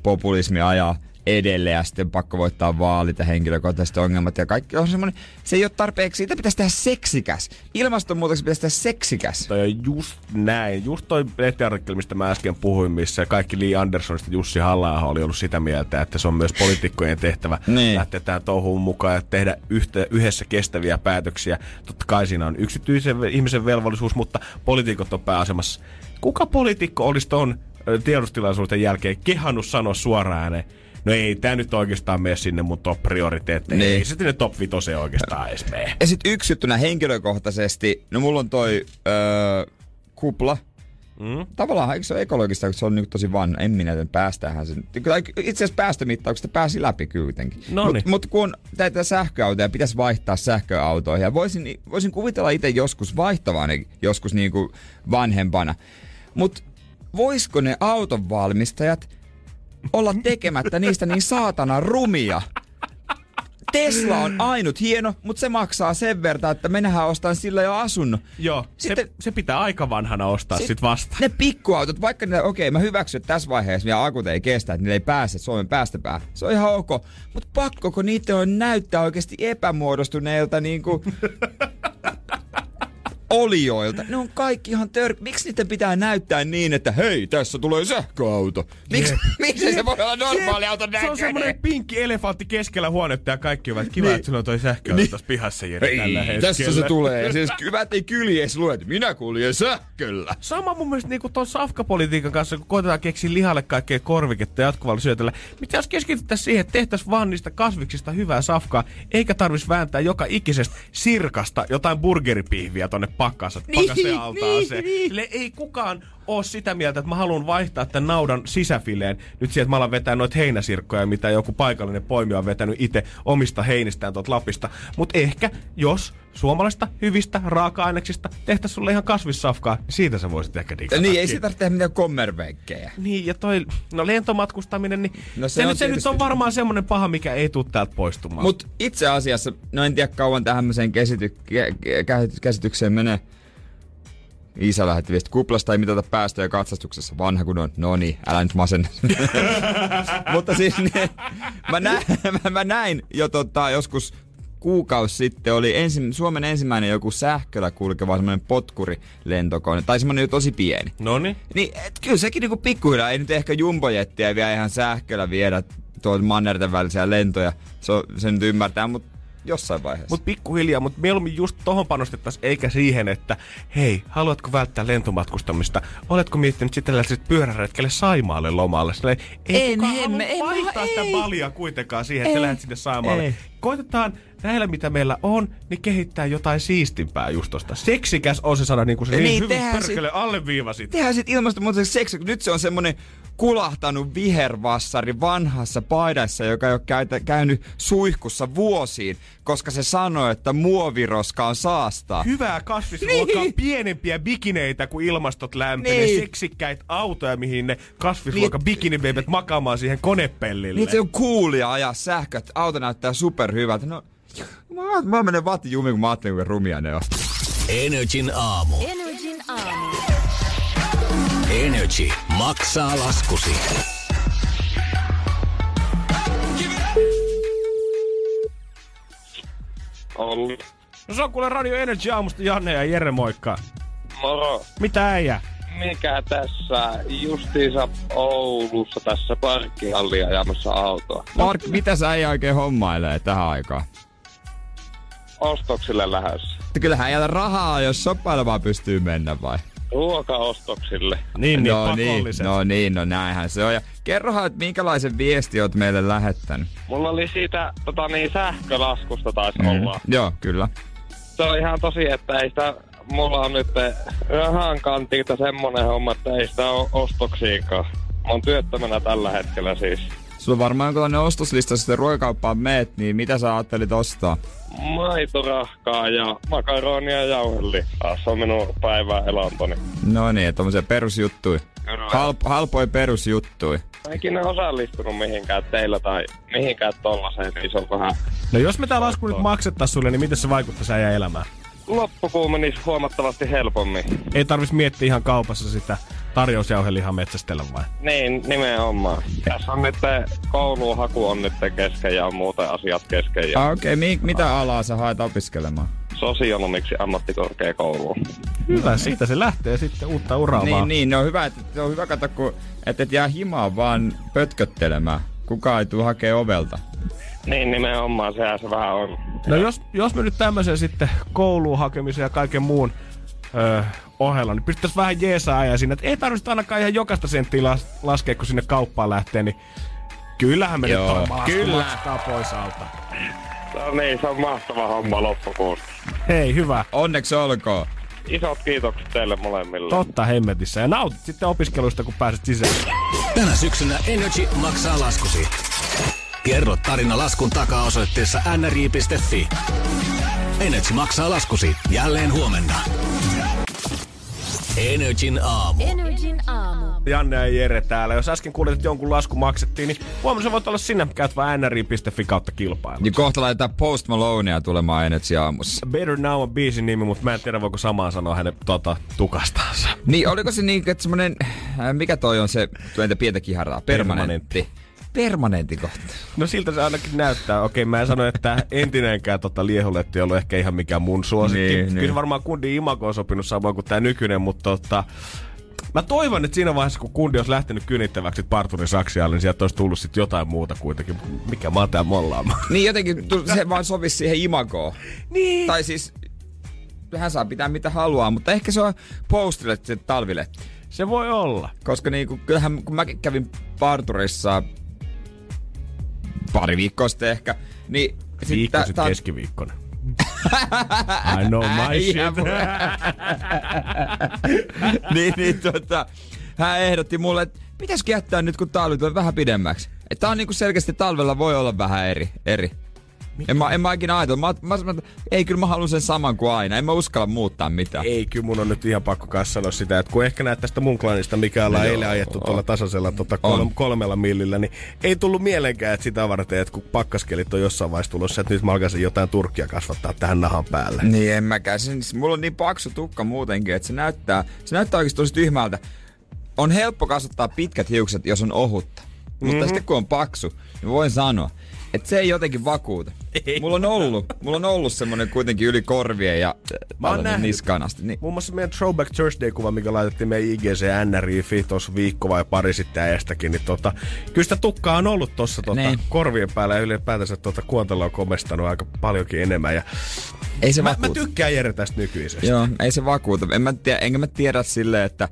populismi ajaa edelleen ja sitten pakko voittaa vaalit ja henkilökohtaiset ongelmat ja kaikki on semmoinen, se ei ole tarpeeksi, siitä pitäisi tehdä seksikäs. Ilmastonmuutoksen pitäisi tehdä seksikäs. Toi on just näin. Just toi lehtiartikkeli, mistä mä äsken puhuin, missä kaikki Lee Andersonista Jussi halla oli ollut sitä mieltä, että se on myös poliitikkojen tehtävä Niin. lähteä tähän touhuun mukaan ja tehdä yhtä, yhdessä kestäviä päätöksiä. Totta kai siinä on yksityisen ihmisen velvollisuus, mutta poliitikot on pääasemassa. Kuka poliitikko olisi ton ö, tiedostilaisuuden jälkeen kehannut sanoa suoraan ääneen, No ei, tää nyt oikeastaan mene sinne mun top prioriteetteihin. Niin. Ei se sinne top vitoseen oikeastaan edes mene. Ja sitten yksi juttu näin henkilökohtaisesti, no mulla on toi öö, kupla. Mm? Tavallaan eikö se ole ekologista, kun se on nyt tosi vanha. En minä tiedä, päästähän sen. Itse asiassa päästömittauksesta pääsi läpi kuitenkin. Noniin. Mutta mut kun tätä sähköautoja pitäisi vaihtaa sähköautoihin, ja voisin, voisin kuvitella itse joskus vaihtavani joskus niinku vanhempana. Mutta voisiko ne autonvalmistajat olla tekemättä niistä niin saatana rumia? Tesla on ainut hieno, mutta se maksaa sen verran, että menähän ostaa sillä jo asunnon. Joo, Sitten- se, se pitää aika vanhana ostaa sit, Sit- vasta. Ne pikkuautot, vaikka ne, okei, mä hyväksyn, että tässä vaiheessa vielä akut ei kestä, että niillä ei pääse Suomen päästöpää. Se on ihan ok. Mutta pakkoko niitä on näyttää oikeasti epämuodostuneilta niinku olioilta. Ne on kaikki ihan tör... Miksi niiden pitää näyttää niin, että hei, tässä tulee sähköauto? Miksi, miksi se voi olla normaali auto Se on semmonen näköinen? pinkki elefantti keskellä huonetta ja kaikki ovat kiva, niin. että sulla on toi sähköauto Niin. niin. pihassa Jere tällä Hei, hetkellä. tässä se tulee. Ja siis hyvät ei kyljes lue, että minä kuljen sähköllä. Sama mun mielestä niinku ton safkapolitiikan kanssa, kun koitetaan keksiä lihalle kaikkea korviketta jatkuvalla syötöllä. Mitä jos keskityttäisiin siihen, että tehtäisiin vaan niistä kasviksista hyvää safkaa, eikä tarvis vääntää joka ikisestä sirkasta jotain burgeripihviä tonne pakkansa, Niin, pakkasen altaaseen. niin, niin. Sille ei kukaan oo sitä mieltä, että mä haluan vaihtaa tämän naudan sisäfileen nyt sieltä mä alan vetää noita heinäsirkkoja, mitä joku paikallinen poimija on vetänyt itse omista heinistään tuolta Lapista. Mutta ehkä, jos suomalaista hyvistä raaka-aineksista tehtäisiin sulle ihan kasvissafkaa, niin siitä sä voisit ehkä digata. Niin, ei se tarvitse tehdä mitään kommervenkkejä. Niin, ja toi, no lentomatkustaminen, niin No se se, on nyt, se nyt on varmaan semmonen paha, mikä ei tule täältä poistumaan. Mutta itse asiassa, no en tiedä kauan tämmöiseen käsity, kä, kä- käsitykseen menee. Isä lähetti viesti kuplasta ei mitata päästöjä katsastuksessa. Vanha kun on. No niin, älä nyt masenna. Mutta siis ne, mä, näin, mä, mä näin jo tota, joskus kuukausi sitten oli ensi, Suomen ensimmäinen joku sähköllä kulkeva semmoinen potkurilentokone. Tai semmoinen tosi pieni. no niin. Niin, et kyllä sekin niinku pikkuhiljaa, ei nyt ehkä jumbojettia vielä ihan sähköllä viedä tuolta mannerten välisiä lentoja. Se, on, se nyt ymmärtää, mutta jossain vaiheessa. Mutta pikkuhiljaa, mutta mieluummin just tohon panostettaisiin, eikä siihen, että hei, haluatko välttää lentomatkustamista? Oletko miettinyt sitten tällaiset pyöräretkelle Saimaalle lomalle? Silleen, ei En, kukaan en, halua en, vaihtaa ei. sitä balia kuitenkaan siihen, että sä lähdet sinne Saimaalle. Ei. Koitetaan näillä, mitä meillä on, niin kehittää jotain siistimpää just tosta. Seksikäs on se sana, niin kuin se niin, Niin, niin hyvin perkele alleviivasit. Tehdään sit ilmastonmuutoksen seksi, kun nyt se on semmonen kulahtanut vihervassari vanhassa paidassa, joka ei ole käytä, käynyt suihkussa vuosiin, koska se sanoi, että muoviroska on saastaa. hyvää kasvisruokaa, Niin. pienempiä bikineitä, kun ilmastot lämpenee, Niin. niin. seksikkäitä autoja, mihin ne kasvisruoka bikinibeibet makaamaan siihen konepellille. Niin, se on coolia ajaa sähkö, että auto näyttää superhyvältä. No, mä, mä menen vatti jumiin, kun mä ajattelin, kuinka rumia ne on. Energin aamu. Energin aamu. Energy maksaa laskusi. Olli. No se on kuule Radio Energy aamusta Janne ja Jere moikka. Moro. Mitä äijä? Mikä tässä justiinsa Oulussa tässä parkkihallia ajamassa autoa? Mark, mitä sä ei oikein hommailee tähän aikaan? Ostoksille. Että kyllähän ei ole rahaa, jos sopailemaan pystyy mennä vai? Ruokaostoksille. Niin, niin, no niin, no niin, no näinhän se on. Ja kerrohan, että minkälaisen viesti oot meille lähettänyt. Mulla oli siitä tota niin, sähkölaskusta taisi mm. olla. Joo, kyllä. Se on ihan tosi, että ei sitä... Mulla on nyt rahan kantilta semmonen homma, että ei sitä ole ostoksiinkaan. Mä oon työttömänä tällä hetkellä siis. Sulla varmaan jonkinlainen ostoslista, jos sitten ruokakauppaan meet, niin mitä sä ajattelit ostaa? Maitorahkaa ja makaronia ja jauhelihaa. Se on minun päivän elantoni. No niin, tommosia perusjuttui. Halp, halpoi perusjuttui. Mä en ikinä osallistunut mihinkään teillä tai mihinkään tollaiseen, niin se on vähän... No jos me tää lasku nyt maksettais sulle, niin miten se vaikuttaisi äijä elämään? Loppukuu menisi huomattavasti helpommin. Ei tarvis miettiä ihan kaupassa sitä tarjousjauhelihan metsästellä vai? Niin, nimenomaan. Tässä on nyt kouluun haku on nyt kesken ja muuten asiat kesken. Ja Ah, Okei, okay, mi- mitä alaa sä haet opiskelemaan? sosionomiksi ammattikorkeakouluun. Hyvä, siitä se lähtee sitten uutta uraa Niin, vaan. niin, no hyvä, että se on hyvä katsoa, kun et, et jää himaan vaan pötköttelemään. Kukaan ei tule hakee ovelta. Niin, nimenomaan sehän se vähän on. No jos, jos me nyt tämmöisen sitten kouluun hakemisen ja kaiken muun öö, ohella, niin pystyttäisiin vähän jeesaa ja sinne, että ei tarvitse ainakaan ihan jokaista senttiä las, laskea, kun sinne kauppaan lähtee, niin kyllähän me Joo, nyt toi kyllä. pois alta. No niin, se on mahtava homma loppukuusta. Hei, hyvä. Onneksi olkoon. Isot kiitokset teille molemmille. Totta hemmetissä. Ja nautit sitten opiskeluista, kun pääset sisään. Tänä syksynä Energy maksaa laskusi. Kerro tarina laskun takaa osoitteessa nri.fi. Energy maksaa laskusi jälleen huomenna. Energin aamu. Energin aamu. Janne ja Jere täällä. Jos äsken kuulit, että jonkun lasku maksettiin, niin huomenna voit olla sinne. Käyt vaan nri.fi kautta kilpailu. Niin kohta laitetaan Post Malonea tulemaan Energy aamussa. Better Now on biisin nimi, mutta mä en tiedä voiko samaan sanoa hänen tota, tukastansa. Niin, oliko se niin, että semmonen, äh, mikä toi on se, tuo pientä kiharaa, permanentti. Permanentti kohta. No siltä se ainakin näyttää. Okei, mä en sano, että entinenkään tota liehuletti ei ollut ehkä ihan mikään mun suosikki. Niin, Niin, Kyllä niin. varmaan kundi imago on sopinut samoin kuin tää nykyinen, mutta tota, Mä toivon, että siinä vaiheessa, kun kundi olisi lähtenyt kynittäväksi parturin saksialle, niin sieltä olisi tullut sit jotain muuta kuitenkin. Mikä mä oon tää mollaamaan. Niin jotenkin se vaan sovisi siihen imagoon. Niin. Tai siis, hän saa pitää mitä haluaa, mutta ehkä se on postille se talviletti. Se voi olla. Koska niinku, kyllähän kun mäkin kävin parturissa pari viikkoa sitten ehkä, niin... sit Viikko tää- sit tää on- keskiviikkona. I know my shit. Niin, niin tota, hän ehdotti mulle, että pitäisikö jättää nyt kun talvi tulee vähän pidemmäksi. Että tää on niinku selkeästi talvella voi olla vähän eri. eri. En mä, en mä ikinä ajatellut. Mä, mä, mä, ei, kyllä mä haluan sen saman kuin aina. En mä uskalla muuttaa mitään. Ei, kyllä mun on nyt ihan pakko sanoa sitä, että kun ehkä näet tästä mun klanista, mikä ollaan No eilen ajettu tuolla tasaisella tota, On. kol- kolmella millillä, niin ei tullut mielenkään, että sitä varten, että kun pakkaskelit on jossain vaiheessa tulossa, että nyt mä alkaisin jotain turkkia kasvattaa tähän nahan päälle. Niin en mäkään. Siis mulla on niin paksu tukka muutenkin, että se näyttää, se näyttää oikeasti tosi tyhmältä. On helppo kasvattaa pitkät hiukset, jos on ohutta. Mm-hmm. Mutta sitten kun on paksu, niin voin sanoa, että se ei jotenkin vakuuta. Ei. Mulla on ollut, mulla on ollut semmonen kuitenkin yli korvien ja Mä oon nähnyt. niskaan asti. Niin, Muun muassa meidän Throwback Thursday-kuva, mikä laitettiin meidän IGC NRI tuossa viikko vai pari sitten äestäkin, niin tota, kyllä sitä tukkaa on ollut tuossa tota, Niin. korvien päällä ja ylipäätänsä tota, kuontalo on komestanut aika paljonkin enemmän. Ja ei se mä, mä tykkään Jere tästä nykyisestä. Joo, ei se vakuuta. En mä tiedä, enkä mä tiedä silleen, että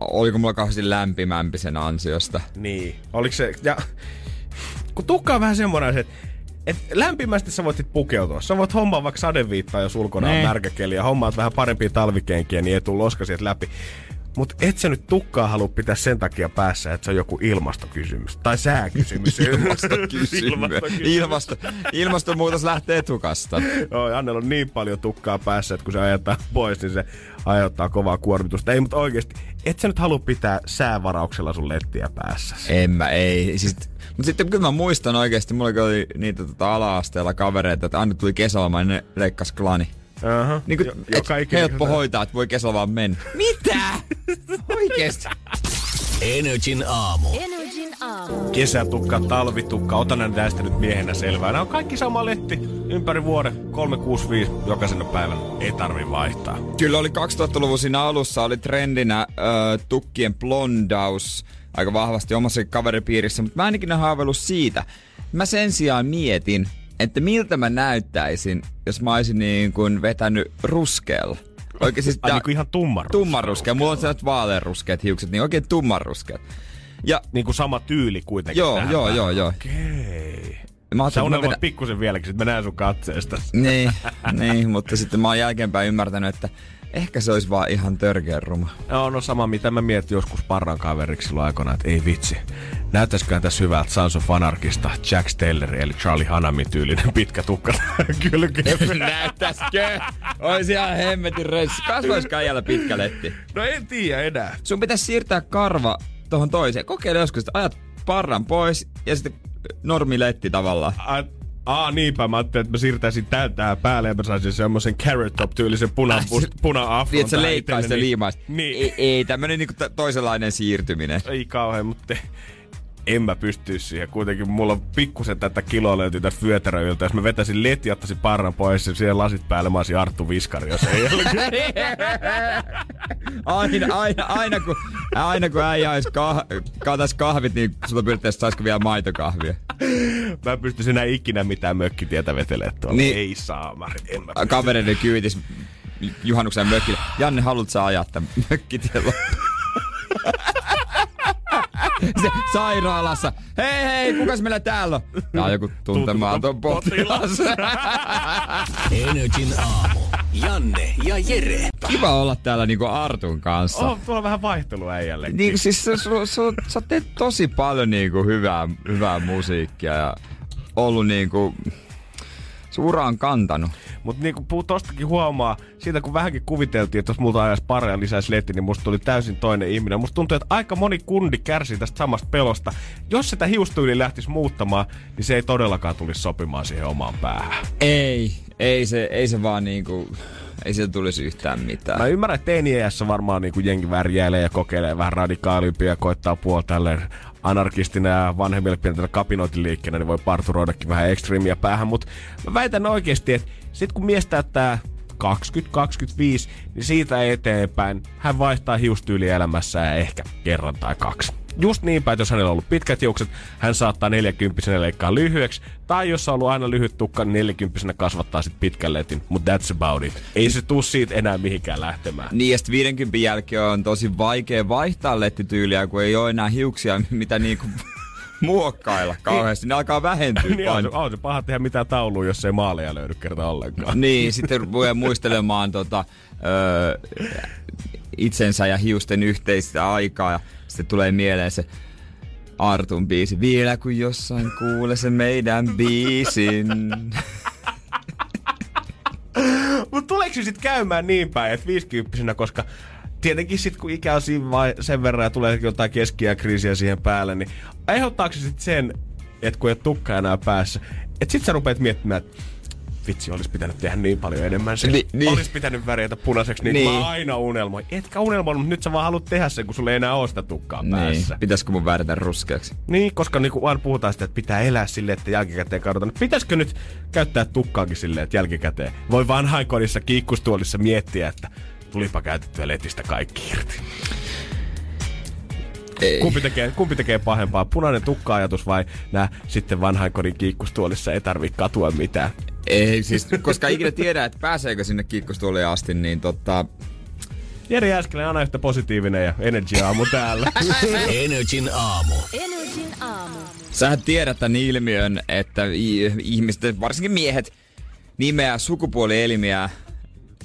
oliko mulla kauheasti lämpimämpi sen ansiosta. Niin. Oliko se... Ja, kun tukka on vähän semmoinen, että et lämpimästi sä voit sit pukeutua. Sä voit hommaa vaikka sadeviittaa, jos ulkona on Nee. märkäkeli ja hommaat vähän parempia talvikenkiä, niin ei tuu loska sieltä läpi. Mutta et sä nyt tukkaa halua pitää sen takia päässä, että se on joku ilmastokysymys. Tai sääkysymys. Ilmastokysymys. Ilmasto, ilmastonmuutos lähtee tukasta. Joo, Annella on niin paljon tukkaa päässä, että kun se ajetaan pois, niin se aiheuttaa kovaa kuormitusta. Ei, mutta oikeasti, et sä nyt halua pitää säävarauksella sun lettiä päässä. En mä, ei. Siis, mutta sitten kyllä mä muistan oikeasti, mulla oli niitä tota, ala-asteella kavereita, että aina tuli kesäloma, niin ne leikkas klani. Uh-huh. Niin kuin, Jo- joka ikinen helppo kesä. hoitaa, että voi kesällä vaan mennä. Mitä? Oikeesti? Energin aamu. Energin aamu. kesätukka, talvitukka, otan näistä nyt miehenä selvää. Nämä on kaikki sama letti ympäri vuoden, 365 jokaisena päivänä. Ei tarvi vaihtaa. Kyllä oli 2000-luvun siinä alussa oli trendinä äh, tukkien blondaus aika vahvasti omassa kaveripiirissä, mutta mä en ikinä haaveillut siitä. Mä sen sijaan mietin, että miltä mä näyttäisin, jos mä olisin niin kuin vetänyt ruskeella. Oikein siis Ai niin kuin ihan tumman tummanruskea. Mulla on sellaiset vaaleanruskeat hiukset, niin oikein tummanruskeat. Ja Niin kuin sama tyyli kuitenkin. joo, tähän joo, joo, joo. Okei. Mä Sä unelmoit vedän... pikkusen vieläkin, sit mä näen sun katseesta. niin, niin, mutta sitten mä oon jälkeenpäin ymmärtänyt, että ehkä se olisi vaan ihan törkeän ruma. Joo, no sama mitä mä mietin joskus parran kaveriksi silloin aikoina, että ei vitsi. Näyttäisiköhän tässä hyvältä Sons of Anarchista Jack Stelleri eli Charlie Hanamin tyylinen pitkä tukka kylkeen. Näyttäisikö? Ois ihan hemmetin reissu. Kasvaiskaan jäljellä pitkä letti. No en tiedä enää. Sun pitäisi siirtää karva tohon toiseen. Kokeile joskus, että ajat parran pois ja sitten normiletti tavallaan. Ai, Aa, niinpä. Mä ajattelin, että mä siirtäisin tältä päälle ja mä saisin semmoisen carrot top tyylisen puna, puna afron. Niin, että sä leikkaisit ja liimaisit. Niin. Ei, ei tämmönen niinku t- toisenlainen siirtyminen. Ei kauhean, mutta en mä pysty siihen. Kuitenkin mulla on pikkusen tätä kiloa löytyy tästä vyötäröiltä. Jos mä vetäisin leti, ottaisin parran pois ja siihen lasit päälle, mä olisin Arttu Viskari, jos ei aina, aina, aina, kun, aina kun äijä olisi kah, kahvit, niin sulla pyydettäisiin saisiko vielä maitokahvia. Mä en pysty enää ikinä mitään mökkitietä vetelee tuolla. Niin. Ei saa, mä en mä pysty. Kavereiden kyytis juhannuksen mökille. Janne, haluat sä ajaa tämän mökkitien loppuun? Se sairaalassa. Hei hei, kukas meillä täällä on? Tää on joku tuntematon potilas. Energin aamu. Janne ja Jere. Kiva olla täällä niinku Artun kanssa. Oh, tuolla on vähän vaihtelua äijällekin. Niin, siis sä, sä, sä, sä teet tosi paljon niinku hyvää, hyvää musiikkia ja ollut niinku... Sun ura on kantanut. Mutta niinku puu tostakin huomaa, siitä kun vähänkin kuviteltiin, että jos multa ajaisi pareja lisäisi letti, niin musta tuli täysin toinen ihminen. Musta tuntuu, että aika moni kundi kärsii tästä samasta pelosta. Jos sitä hiustyyli lähtisi muuttamaan, niin se ei todellakaan tulisi sopimaan siihen omaan päähän. Ei, ei se, ei se vaan niinku... Ei se tulisi yhtään mitään. Mä ymmärrän, että teiniässä varmaan niinku jengi värjäilee ja kokeilee vähän radikaalimpia ja koittaa puolella tälleen anarkistina ja vanhemmille pienenä kapinointiliikkeenä, niin voi parturoidakin vähän ekstriimiä päähän. Mutta mä väitän oikeasti, että sit kun mies täyttää 20-25, niin siitä eteenpäin hän vaihtaa hiustyyliä elämässään ehkä kerran tai kaksi. Just niin päin, että jos hänellä on ollut pitkät hiukset, hän saattaa 40 leikkaa lyhyeksi. Tai jos on ollut aina lyhyt tukka, niin 40 kasvattaa sitten pitkän letin. Mutta that's about it. Ei se tuu siitä enää mihinkään lähtemään. Niin ja sit 50 jälkeen on tosi vaikea vaihtaa lettityyliä, kun ei ole enää hiuksia, mitä niinku muokkailla kauheasti. Ne alkaa vähentyä niin on, on se paha tehdä mitään taulua, jos ei maaleja löydy kerta ollenkaan. Niin, sitten rupeaa muistelemaan tota, ö, itsensä ja hiusten yhteistä aikaa sitten tulee mieleen se Artun biisi. Vielä kun jossain kuule se meidän biisin. Mutta tuleeko sitten käymään niin päin, että 50 koska tietenkin sitten kun ikä on siinä vai sen verran ja tulee jotain keskiä kriisiä siihen päälle, niin aiheuttaako se sitten sen, että kun ei ole tukka enää päässä, että sitten sä rupeat miettimään, että vitsi, olisi pitänyt tehdä niin paljon enemmän sen. Ni- niin. Olisi pitänyt värjätä punaiseksi, niin, niin. Niin. mä aina unelmoin. Etkä unelmoinut, mutta nyt sä vaan haluat tehdä sen, kun sulla ei enää ole sitä tukkaa niin, päässä. pitäisikö mun väärätä ruskeaksi? Niin, koska niinku aina puhutaan sitä, että pitää elää silleen, että jälkikäteen katsotaan. Pitäisikö nyt käyttää tukkaakin silleen, että jälkikäteen voi vanhainkodissa kiikkustuolissa miettiä, että tulipa käytettyä letistä kaikki irti. Ei. Kumpi tekee, kumpi tekee pahempaa, punainen tukka-ajatus vai nämä sitten vanhainkodin kiikkustuolissa ei tarvitse katua mitään? Ei, siis koska ikinä tiedä, että pääseekö sinne kiikkustuoliin asti, niin tota... Jeri Jääskelä aina yhtä positiivinen ja energy aamu täällä. Energin aamu. Energin aamu. Sähän tiedät tämän ilmiön, että ihmiset, varsinkin miehet, nimeää sukupuolielimiä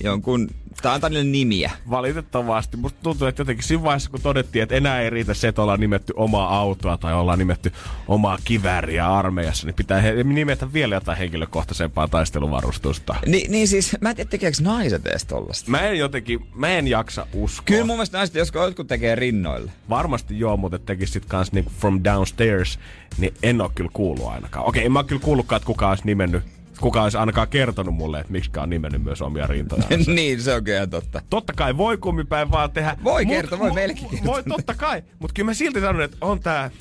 jonkun, tai antaa niille nimiä. Valitettavasti. Musta tuntuu, että jotenkin siinä vaiheessa, kun todettiin, että enää ei riitä se, että ollaan nimetty omaa autoa tai ollaan nimetty omaa kivääriä armeijassa, niin pitää he- nimetä vielä jotain henkilökohtaisempaa taisteluvarustusta. Ni, niin siis, mä en tiedä tekeekö naiset edes tollasta. Mä en jotenkin, mä en jaksa uskoa. Kyllä mun mielestä naiset, jos jotkut tekee rinnoille. Varmasti joo, mutta tekis sit kans niinku from downstairs, niin en oo kyllä kuullut ainakaan. Okei, en mä oo kyllä kuullutkaan, että kuka olisi nimennyt, kuka olisi ainakaan kertonut mulle, että miksi on nimennyt myös omia rintoja. niin, se on kyllä totta. Totta kai voi kummipäin vaan tehdä. Voi kertoa, voi meillekin kertoa. Voi totta kai, mutta kyllä mä silti sanon, että on tää,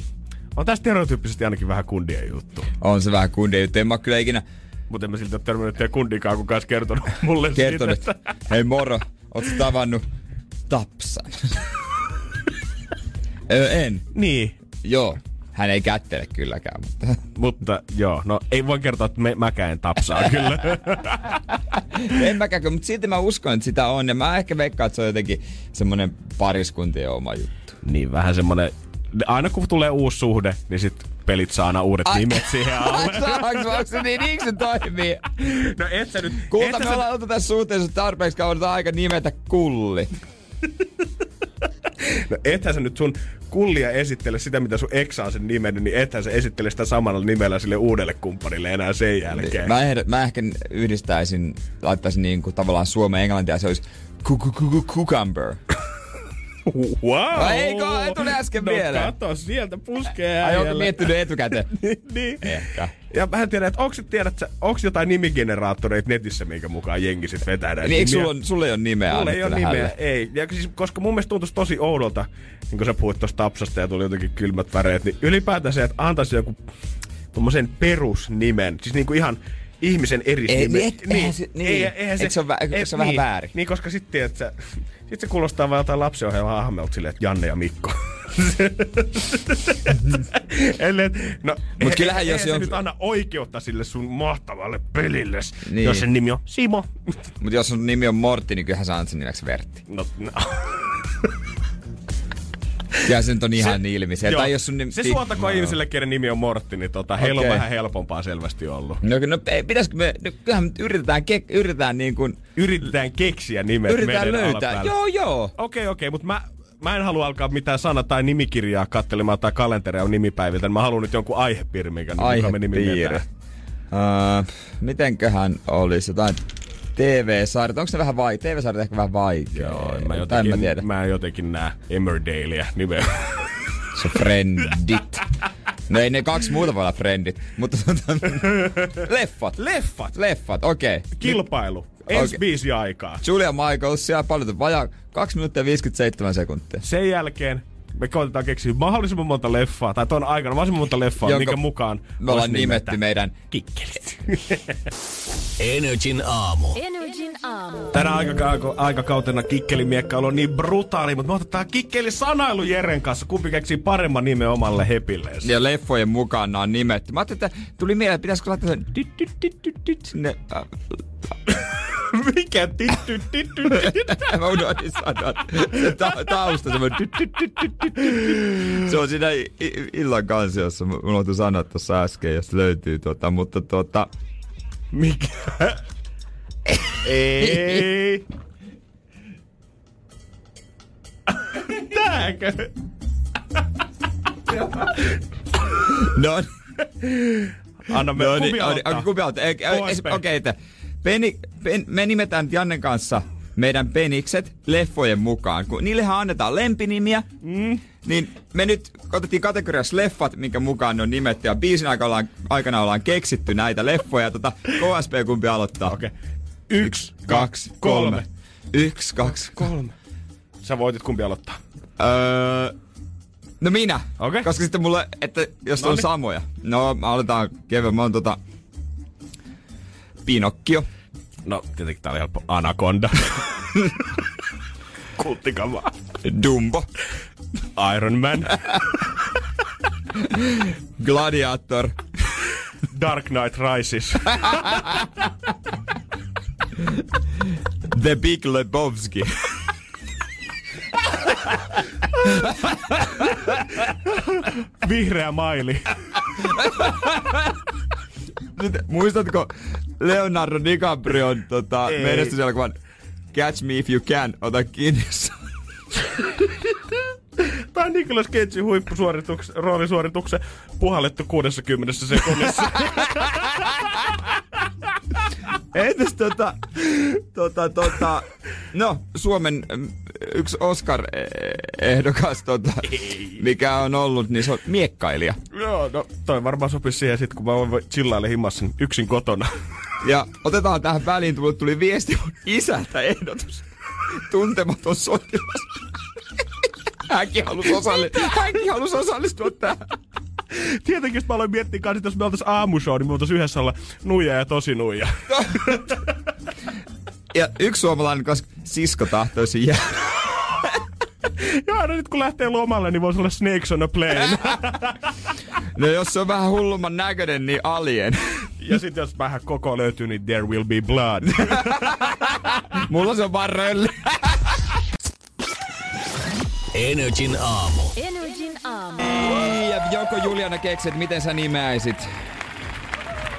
on tää stereotyyppisesti ainakin vähän kundien juttu. On se vähän kundia juttu. En mä kyllä ikinä Mutta en mä silti ole törmännyt teidän kundikaan, kuka olisi kertonut mulle kertonut, siitä. että hei moro, oot tavannut Tapsan? Öö, en. Niin, Joo. Hän ei kättele kylläkään, mutta... mutta joo, no ei voi kertoa, että me, mäkään tapsaa kyllä. en mäkään, mutta silti mä uskon, että sitä on. Ja mä ehkä veikkaan, että se on jotenkin semmonen pariskuntien oma juttu. niin vähän semmonen, aina kun tulee uusi suhde, niin sit pelit saa aina uudet Ai- nimet siihen alle. Onko se niin, niin se toimii? No et sä nyt... Kulta, et me sä, ollaan oltu tässä suhteessa tarpeeksi kauan, aika nimetä kulli. no ethän sä nyt sun kullia esittele sitä, mitä sun exa on sen nimennyt, niin ethän sä esittele sitä samalla nimellä sille uudelle kumppanille enää sen jälkeen. Mä, ehdot, mä ehkä yhdistäisin, laittaisin niin kuin tavallaan suomen englantia, se olisi cu- cu- cu- cu- cucumber. Wow! No eikö? Ei tuli äsken no, mieleen. kato, sieltä puskee Ai onko miettinyt etukäteen? niin. Ehkä. Ja mä en tiedä, että onko, tiedät, sä, onko jotain nimigeneraattoreita netissä, minkä mukaan jengi sit vetää näitä Niin eikö sulla, on, sulla ei ole nimeä Mulla ei ole nimeä, hänelle? ei. Ja siis, koska mun mielestä tuntuisi tosi oudolta, niin kun sä puhuit tuosta tapsasta ja tuli jotenkin kylmät väreet, niin ylipäätään se, että antaisi joku tommosen perusnimen, siis niinku ihan ihmisen erisnimen. Ei, niin, et- eihän se- niin. Eikö se ole vä- eikö se vähän niin, väärin? Niin, koska sitten, että sit se kuulostaa vaan jotain lapsenohjelmaa hahmelta silleen, että Janne ja Mikko. Ellei, no, Mut kyllähän eihän jos se jo- nyt anna oikeutta sille sun mahtavalle pelille, Niin. niin. jos sen nimi on Simo. Mutta jos sun nimi on Mortti, niin kyllähän sä annat sen nimeksi Vertti. No, no. Kyllä se nyt on ihan ilmi. Se, Joo. tai jos sun nimi... se suotakoon ihmisille, kenen nimi on Mortti, niin tota, heillä on vähän helpompaa selvästi ollut. No, no ei, pitäisikö me... No, kyllähän me yritetään, ke, yritetään niin kuin... Yritetään keksiä nimet Yritetään löytää. alapäälle. Joo, joo. Okei, okei, mutta mä, mä en halua alkaa mitään sana- tai nimikirjaa kattelemaan tai kalenteria nimipäiviltä. Mä haluan nyt jonkun aihepiirin, mikä mikä me nimi. Uh, mitenköhän olisi jotain TV-sarjat? Onko ne vähän vai... TV-sarjat ehkä vähän vaikea? Joo, mä, jotenkin, mä tiedä. mä en jotenkin näe Emmerdalea nimeä. Se friendit. No ei ne kaksi muuta voi olla friendit, mutta tota, leffat. Leffat! Leffat, okei. Okay. Kilpailu. Ensi Okei. biisi aikaa. Julia Michaels siellä paljon vajaa 2 minuuttia 57 sekuntia. Sen jälkeen me koitetaan keksiä mahdollisimman monta leffaa, tai ton aikana mahdollisimman monta leffaa, Jonka minkä mukaan Me ollaan nimetty meidän kikkelit. Energin aamu. Energin aamu. Tänä aikaka- aikakautena kikkelimiekkailu on niin brutaali, mutta me otetaan kikkeli sanailu Jeren kanssa. Kumpi keksii paremman nimen omalle hepilleen. ja leffojen mukaan nämä on nimetty. Mä ajattelin, että tuli mieleen, että pitäisikö laittaa sen sinne. Äh, Mikä titty, titty, titty. Mä unohdin sanoa. Se ta- tausta, semmoinen dit, dit, dit. Se on siinä illan kansiossa. Mä unohdin sanoa tuossa äsken, jos löytyy tota, mutta tota... Mikä? Ei. Tääkö? No, Anna me no kumpi niin, aloittaa? kumpi aloittaa? Okei, että Peni, pen, me nimetään Jannen kanssa meidän penikset leffojen mukaan. Kun niillehän annetaan lempinimiä, mm. niin me nyt otettiin kategoriassa leffat, minkä mukaan ne on nimetty. Ja biisin aikana ollaan, aikana ollaan keksitty näitä leffoja. Tota, KSP kumpi aloittaa? Okei. Yksi, kaksi, kolme. Yksi, kaksi, kolme. Sä voitit kumpi aloittaa? Öö, no minä. Okei. Koska sitten mulle, että jos on Noniin. samoja. No, aletaan kevyen. Mä oon tota... Pinokkio. No, tietenkin tää oli helppo. Anaconda. Kulttikamaa. Dumbo. Iron Man. Gladiator. Dark Knight Rises. The Big Lebowski. Vihreä maili. Muistatko Leonardo DiCaprion tota, menestyselokuvan Catch Me If You Can, ota kiinni. jos- Tai Nicolas Cagein huippusuorituksen, roolisuorituksen puhallettu 60 sekunnissa. Entäs tota, tota, tota, no Suomen mm, yksi Oscar-ehdokas, tota, mikä on ollut, niin se on miekkailija. Joo, no toi varmaan sopisi siihen sit, kun mä voin chillailla himmassa yksin kotona. Ja otetaan tähän väliin, mulle tuli viesti mun isältä ehdotus. Tuntematon sotilas. Hänkin halusi osallistua, hänkin halusi osallistua tähän. Tietenkin, jos mä aloin miettiä kanssa, että jos me oltais aamushow, niin me oltais yhdessä olla nuija ja tosi nuija. Ja yksi suomalainen, koska sisko tahtoisi jäädä. Ja aina nyt kun lähtee lomalle, niin voisi olla Snakes on a plane. No jos se on vähän hullumman näköinen, niin alien. ja sitten jos vähän koko löytyy, niin there will be blood. Mulla se on vaan rölli. Energin aamu. Energin aamu. Joko Juliana keksit, miten sä nimeäisit?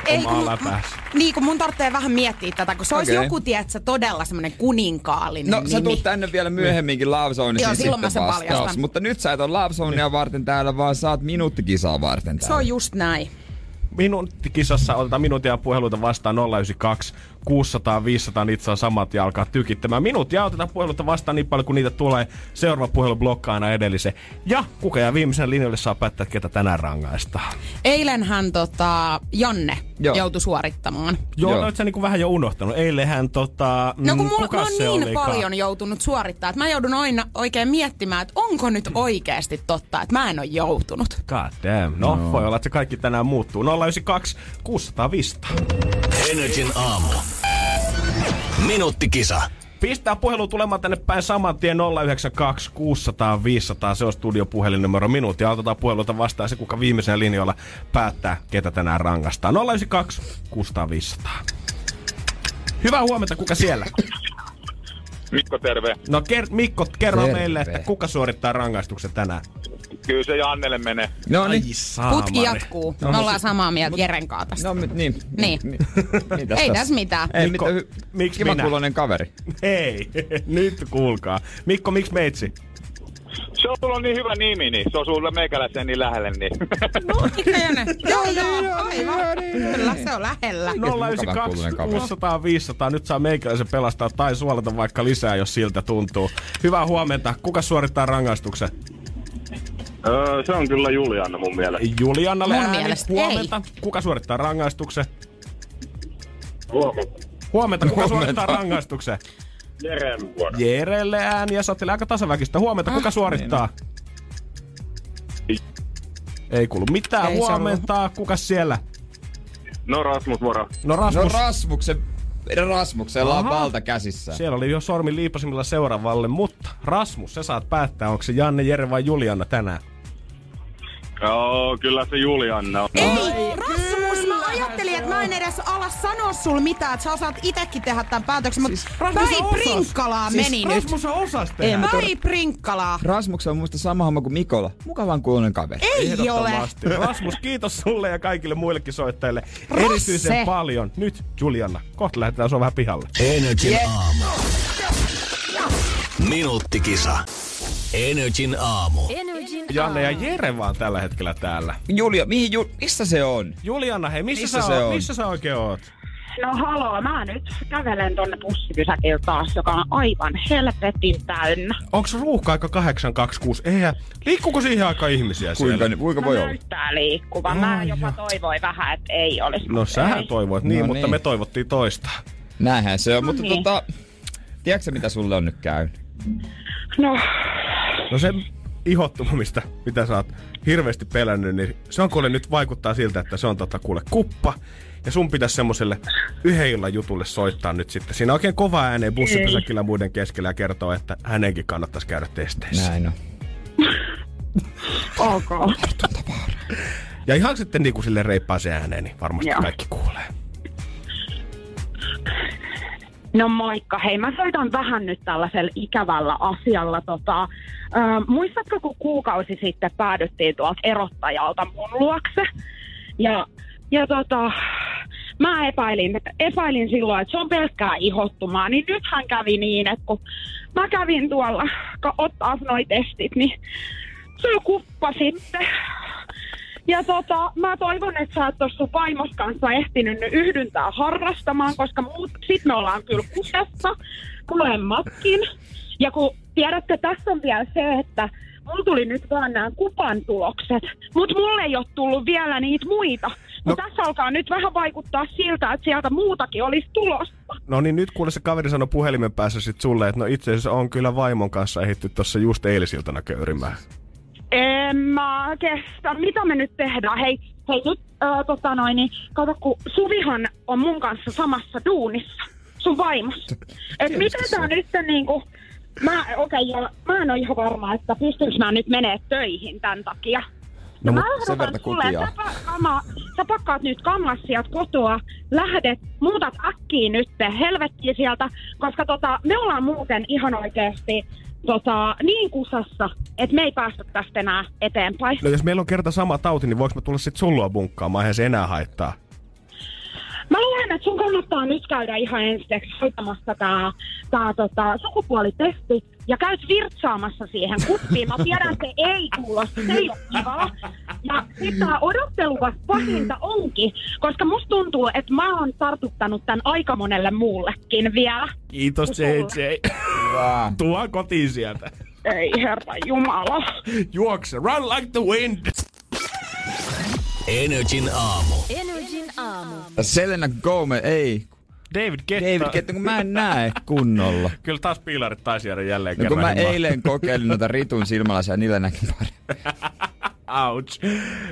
Ei, kun, läpäs. niin kun mun tarvitsee vähän miettiä tätä, kun se olisi Okei. joku, tiedätkö, todella semmoinen kuninkaallinen No sä nimi. tulet tänne vielä myöhemminkin Love Zoneisiin Joo, silloin mä sen vastaus. paljastan. Mutta nyt sä et ole Love Zonea varten täällä, vaan sä oot minuuttikisaa varten Se täällä. on just näin. Minuuttikisassa otetaan minuutia puheluita vastaan 092 600-500 niitä saa samat ja alkaa tykittämään. Minuutia otetaan puheluita vastaan niin paljon, kun niitä tulee. Seuraava puhelu blokkaa aina edellisen. Ja kuka jää viimeisen linjalle saa päättää, että ketä tänään rangaistaan. Eilenhän tota, Janne Joo. joutui suorittamaan. Joo, Joo. Joo. sä niinku vähän jo unohtanut. Eilenhän tota... No kun mm, mulla, kuka mä oon se niin olikaan? paljon joutunut suorittaa, että mä joudun aina oikein miettimään, että onko nyt oikeasti totta, että mä en ole joutunut. God damn. No, no, voi olla, että se kaikki tänään muuttuu. 092 600 500. Energin aamu. Minuuttikisa. Pistää puhelu tulemaan tänne päin saman tien 092 600 500. Se on studiopuhelinnumero minuutti. Otetaan puheluita vastaan se, kuka viimeisen linjoilla päättää, ketä tänään rangaistaan. 092 600 500. Hyvää huomenta, kuka siellä? Mikko, terve. No ker- Mikko, kerro Terve. meille, että kuka suorittaa rangaistuksen tänään. Kyllä se Jannelle menee. No niin. Putki jatkuu. No, Me ollaan samaa mieltä Jeren kanssa tästä. No niin. Niin. Mitäs Ei tässä mitään. Ei Mikko, miksi kuuloinen kaveri. Hei, nyt kuulkaa. Mikko, miksi meitsi? Se on sulla niin hyvä nimi, niin se on sulle meikäläiseen niin lähelle, niin... No, Ikene. Joo, joo, aivan. Kyllä, se on lähellä. kuuloinen 092 kaveri. 600 500. Nyt saa meikäläisen pelastaa tai suolata vaikka lisää, jos siltä tuntuu. Hyvää huomenta. Kuka suorittaa rangaistuksen? Öö, se on kyllä Juliana mun mielestä. Juliannalle Mun mielestä Huomenta. Kuka suorittaa rangaistuksen? Huomenta. Huomenta. Kuka Huomenta. suorittaa rangaistuksen? Jeren vuoro. Jerelle ääni ja sotille aika tasaväkistä. Huomenta. Kuka suorittaa? Ei kuulu mitään. Ei Huomenta. Kuka siellä? No Rasmus vuoro. No No Rasmus. Rasmuksen, Rasmuksella on Aha. valta käsissään. Siellä oli jo sormi liipasimilla seuraavalle, mutta Rasmus, sä saat päättää, onko se Janne, Jere vai Juliana tänään. Joo, kyllä se Juliana on. Ei, Rasmus, mä ajattelin, että mä en edes ala sanoa sul mitään, että sä osaat itekin tehdä tämän päätöksen, mutta Päi Prinkkalaa meni nyt. Rasmus on osas Ei, mutta Päi Prinkkalaa. Rasmuksella on muista sama homma kuin Mikola. Mukavan kuulonen kaveri. Ei ole. Rasmus, kiitos sulle ja kaikille muillekin soittajille Rasse. erityisen paljon. Nyt Juliana, kohta lähdetään sua vähän pihalle. Energin aamu. Minuuttikisa. Energin aamu. Energin Janne ja. Jere vaan tällä hetkellä täällä. Julia, mihin Ju... Missä se on? Juliana, hei, missä, Missä sä, se on? missä sä oikein oot? No haloo, mä nyt kävelen tonne bussipysäkillä taas, joka on aivan helvetin täynnä. Onks ruuhka aika 826? Eihän, liikkuuko siihen aika ihmisiä Kuinka, siellä? kuinka No voi olla? näyttää liikkuvan. Mä Ai jopa toivoin vähän, että ei olisi. No mutta sähän ei. toivoit niin, No mutta niin. me toivottiin toista. Näinhän se on, mutta niin. tota... Tiedätkö mitä sulle on nyt käynyt? No, No se ihottuma, mistä, mitä sä oot hirveästi pelännyt, niin se on kuule nyt vaikuttaa siltä, että se on tota kuule kuppa. Ja sun pitäisi semmoselle yhden illan jutulle soittaa nyt sitten. Siinä oikein kova ääneen bussipysäkillä muiden keskellä ja kertoo, että hänenkin kannattaisi käydä testeissä. Näin on. ok. Ja ihan sitten niin kuin sille reippaaseen ääneen, niin varmasti Joo. kaikki kuulee. No moikka, hei mä soitan vähän nyt tällaisella ikävällä asialla. Tota, ö, muistatko, kun kuukausi sitten päädyttiin tuolta erottajalta mun luokse? Ja, ja tota, mä epäilin, epäilin silloin, että se on pelkkää ihottumaa. Niin nythän kävi niin, että kun mä kävin tuolla ottaa noi testit, niin se kuppa sitten. Ja tota, mä toivon, että sä oot tuossa vaimos kanssa ehtinyt nyt yhdyntää harrastamaan, koska muut, sit me ollaan kyllä kusessa, molemmatkin. Ja kun tiedätte, tässä on vielä se, että mulla tuli nyt vaan nämä kupan tulokset, mutta mulle ei ole tullut vielä niitä muita. No. No- Tässä alkaa nyt vähän vaikuttaa siltä, että sieltä muutakin olisi tulossa. No niin nyt kuule se kaveri sanoi puhelimen päässä sit sulle, että no itse asiassa on kyllä vaimon kanssa ehitty tuossa just eilisiltana köyrimään. En mä kestä. Mitä me nyt tehdään? Hei, hei nyt, ää, tota noin, niin, kato, kun Suvihan on mun kanssa samassa duunissa, sun vaimossa. Et miten tää nyt niinku, mä, okei, okay, mä en ole ihan varma, että pystynkö mä nyt menee töihin tämän takia. No, mä sen verran sulle, sä, kama, sä pakkaat nyt kammas sieltä kotoa, lähdet, muutat äkkiä nyt helvettiin sieltä, koska tota, me ollaan muuten ihan oikeasti tota, niin kusassa, että me ei päästä tästä enää eteenpäin. No jos meillä on kerta sama tauti, niin voiko mä tulla sit sullua bunkkaamaan, eihän se enää haittaa. Mä luulen, että sun kannattaa nyt käydä ihan ensiksi hoitamassa tää, tää tota, sukupuolitesti, ja käyt virtsaamassa siihen kuppiin. Mä tiedän, että se ei kuulosta, se ei ole kivaa. Ja sitten tämä odottelu vasta pahinta onkin, koska musta tuntuu, että mä oon tartuttanut tämän aika monelle muullekin vielä. Kiitos JJ. Tuo kotiin sieltä. Ei herra jumala. Juokse, run like the wind. Energin aamu. Energin aamu. Selena Gomez, ei. David Ketta. David Ketta, kun mä en näe kunnolla. Kyllä taas piilarit taisi jäädä jälleen No kun kerran. mä himaan. eilen kokeilin noita ritun silmälasia, niillä näkin pari. Ouch.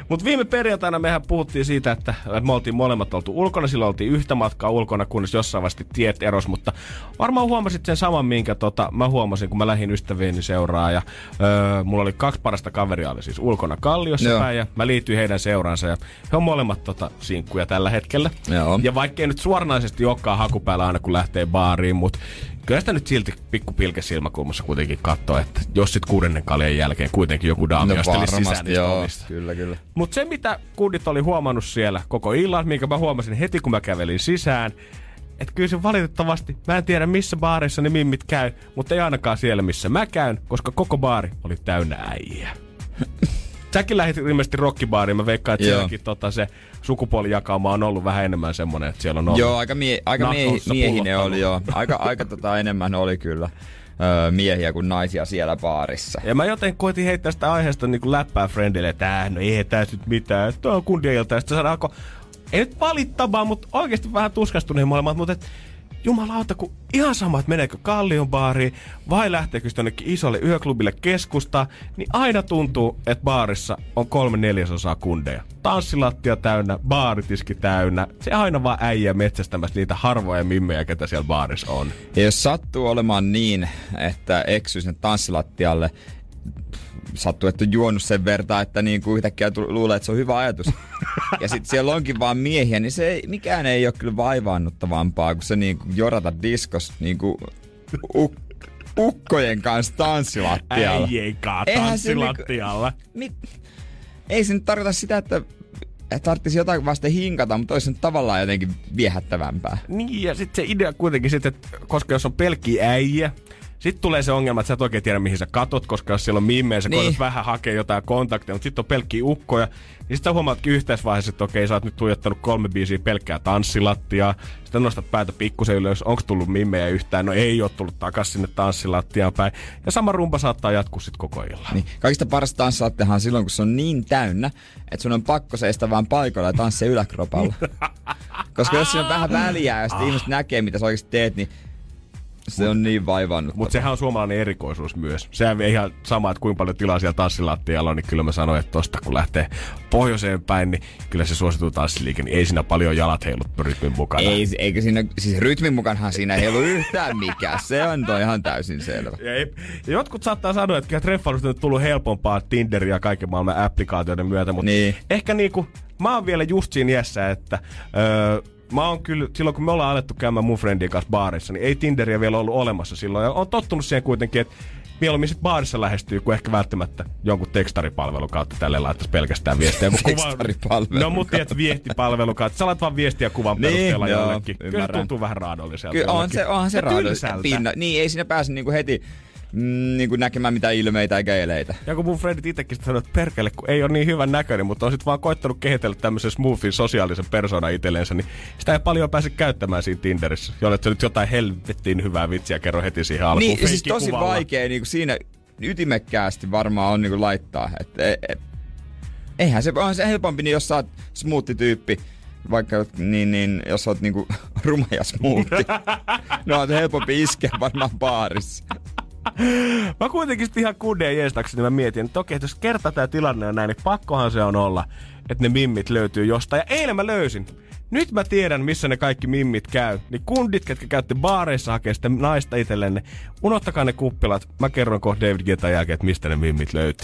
Mutta viime perjantaina mehän puhuttiin siitä, että me oltiin molemmat oltu ulkona. Silloin oltiin yhtä matkaa ulkona, kunnes jossain vaiheessa tiet eros. Mutta varmaan huomasit sen saman, minkä tota, mä huomasin, kun mä lähdin ystävieni seuraa. Ja, öö, mulla oli kaksi parasta kaveria, oli siis ulkona Kalliossa Joo. päin. Ja mä liityin heidän seuraansa. Ja he on molemmat tota, sinkkuja tällä hetkellä. Joo. Ja vaikkei nyt suoranaisesti olekaan hakupäällä aina, kun lähtee baariin, mutta kyllä sitä nyt silti pikku pilke silmäkulmassa kuitenkin katsoo, että jos sit kuudennen kaljan jälkeen kuitenkin joku daami No osteli sisään niistä joo. ovista. Kyllä, kyllä. Mutta se, mitä kundit oli huomannut siellä koko illan, minkä mä huomasin heti, kun mä kävelin sisään, että kyllä se valitettavasti, mä en tiedä missä baarissa ne mimmit käy, mutta ei ainakaan siellä, missä mä käyn, koska koko baari oli täynnä äijiä. Säkin lähdit ilmeisesti rockibaariin, mä veikkaan, että Joo. sielläkin tota, se sukupuolijakauma on ollut vähän enemmän semmonen, että siellä on ollut Joo, aika, mie- aika miehi- miehinen oli joo. Aika, aika tota enemmän oli kyllä öö, miehiä kuin naisia siellä baarissa. Ja mä joten koitin heittää sitä aiheesta niin kuin läppää friendille, että äh, no ei tää nyt mitään, että on kundien ilta. Ja sitten se alkoi, ei nyt valittamaan, mutta oikeasti vähän tuskastuneen molemmat, mutta et, jumalauta, kun ihan sama, että meneekö Kallion baariin vai lähteekö jonnekin isolle yöklubille keskusta, niin aina tuntuu, että baarissa on kolme neljäsosaa kundeja. Tanssilattia täynnä, baaritiski täynnä. Se aina vaan äijä metsästämässä niitä harvoja mimmejä, ketä siellä baarissa on. Ja jos sattuu olemaan niin, että eksyy sinne tanssilattialle, sattuu, että on juonut sen verta, että niin kuin yhtäkkiä tu- luulee, että se on hyvä ajatus. ja sitten siellä onkin vaan miehiä, niin se ei, mikään ei ole kyllä vaivaannuttavampaa, kuin se niin kuin jorata diskos niin kuin uk- ukkojen kanssa tanssilattialla. Eihän se niinku- tanssilattialla. Mit? Ei se nyt tarkoita sitä, että että tarvitsisi jotain vasten hinkata, mutta olisi tavallaan jotenkin viehättävämpää. Niin, ja sitten se idea kuitenkin sitten, että koska jos on pelkkiä äijä, sitten tulee se ongelma, että sä et oikein tiedä, mihin sä katot, koska jos siellä on mimmejä, sä Niin. koetat vähän hakea jotain kontakteja, mutta sitten on pelkkiä ukkoja, niin sitten huomaatkin yhteisvaiheessa, että okei, sä oot nyt tuijottanut kolme biisiä pelkkää tanssilattiaa, sitten nostat päätä pikkusen ylös, onko tullut mimmejä yhtään, no ei ole tullut takas sinne tanssilattiaan päin, ja sama rumpa saattaa jatkuu sitten koko illan. Niin. Kaikista parasta tanssilattiahan on silloin, kun se on niin täynnä, että sun on pakko seistä vaan paikalla ja tanssia yläkropalla. Koska jos siinä on vähän väliä ja sitten ihmiset näkee, mitä sä oikeasti teet, niin se on niin vaivannut. Mutta sehän on suomalainen erikoisuus myös. Sehän ei ihan sama, että kuinka paljon tilaa siellä tanssilattialla on, niin kyllä mä sanoin, että tosta kun lähtee pohjoiseen päin, niin kyllä se suosittuu tanssiliike, niin ei siinä paljon jalat heilut rytmin mukana. Ei, eikö siinä, siis rytmin mukanhan siinä ei ollut yhtään mikään. Se on toi ihan täysin selvä. Ja, ei- ja jotkut saattaa sanoa, että kyllä treffailusta on tullut helpompaa Tinderin ja kaiken maailman applikaatioiden myötä, mutta Niin. ehkä niinku, mä oon vielä just siinä iässä, että öö, mä oon kyllä, silloin kun me ollaan alettu käymään mun friendin kanssa baarissa, niin ei Tinderiä vielä ollut olemassa silloin. Ja on tottunut siihen kuitenkin, että mieluummin sit baarissa lähestyy, kuin ehkä välttämättä jonkun tekstaripalvelun kautta tälle laittaisi pelkästään viestiä. Kun Tekstaripalvelun No mut tiedät, viestipalvelun kautta. Sä laitat vaan viestiä kuvan Niin, perusteella joo, jollekin. Kyllä tuntuu vähän raadolliselta. Kyllä on jollekin. se, onhan se tylsältä. Pinna. Niin, ei siinä pääse niinku heti mm, niinku näkemään mitään ilmeitä eikä eleitä. Ja kun mun friendit itsekin sanoi, että perkele, kun ei ole niin hyvän näköinen, mutta on sit vaan koittanut kehitellä tämmöisen smoothin sosiaalisen persoonan itsellensä, niin sitä ei paljon pääse käyttämään siinä Tinderissä. Jollet sä nyt jotain helvettiin hyvää vitsiä kerro heti siihen alkuun. Niin, siis tosi vaikea niinku siinä ytimekkäästi varmaan on niinku laittaa. Et, e, e, eihän se, on se helpompi, niin jos sä oot smoothie-tyyppi, vaikka niin, niin, jos oot niinku ruma ja smoothie, no on se helpompi iskeä varmaan baarissa. Mä kuitenkin ihan kundeen jeestakseni mä mietin, että okei, että jos kerta tää tilanne on näin, niin pakkohan se on olla, että ne mimmit löytyy jostain. Ja eilen mä löysin. Nyt mä tiedän, missä ne kaikki mimmit käy. Niin kundit, ketkä käytte baareissa hakee sitä naista itsellenne, unohtakaa ne kuppilat. Mä kerron kohta David Getan jälkeen, että mistä ne mimmit löytyy.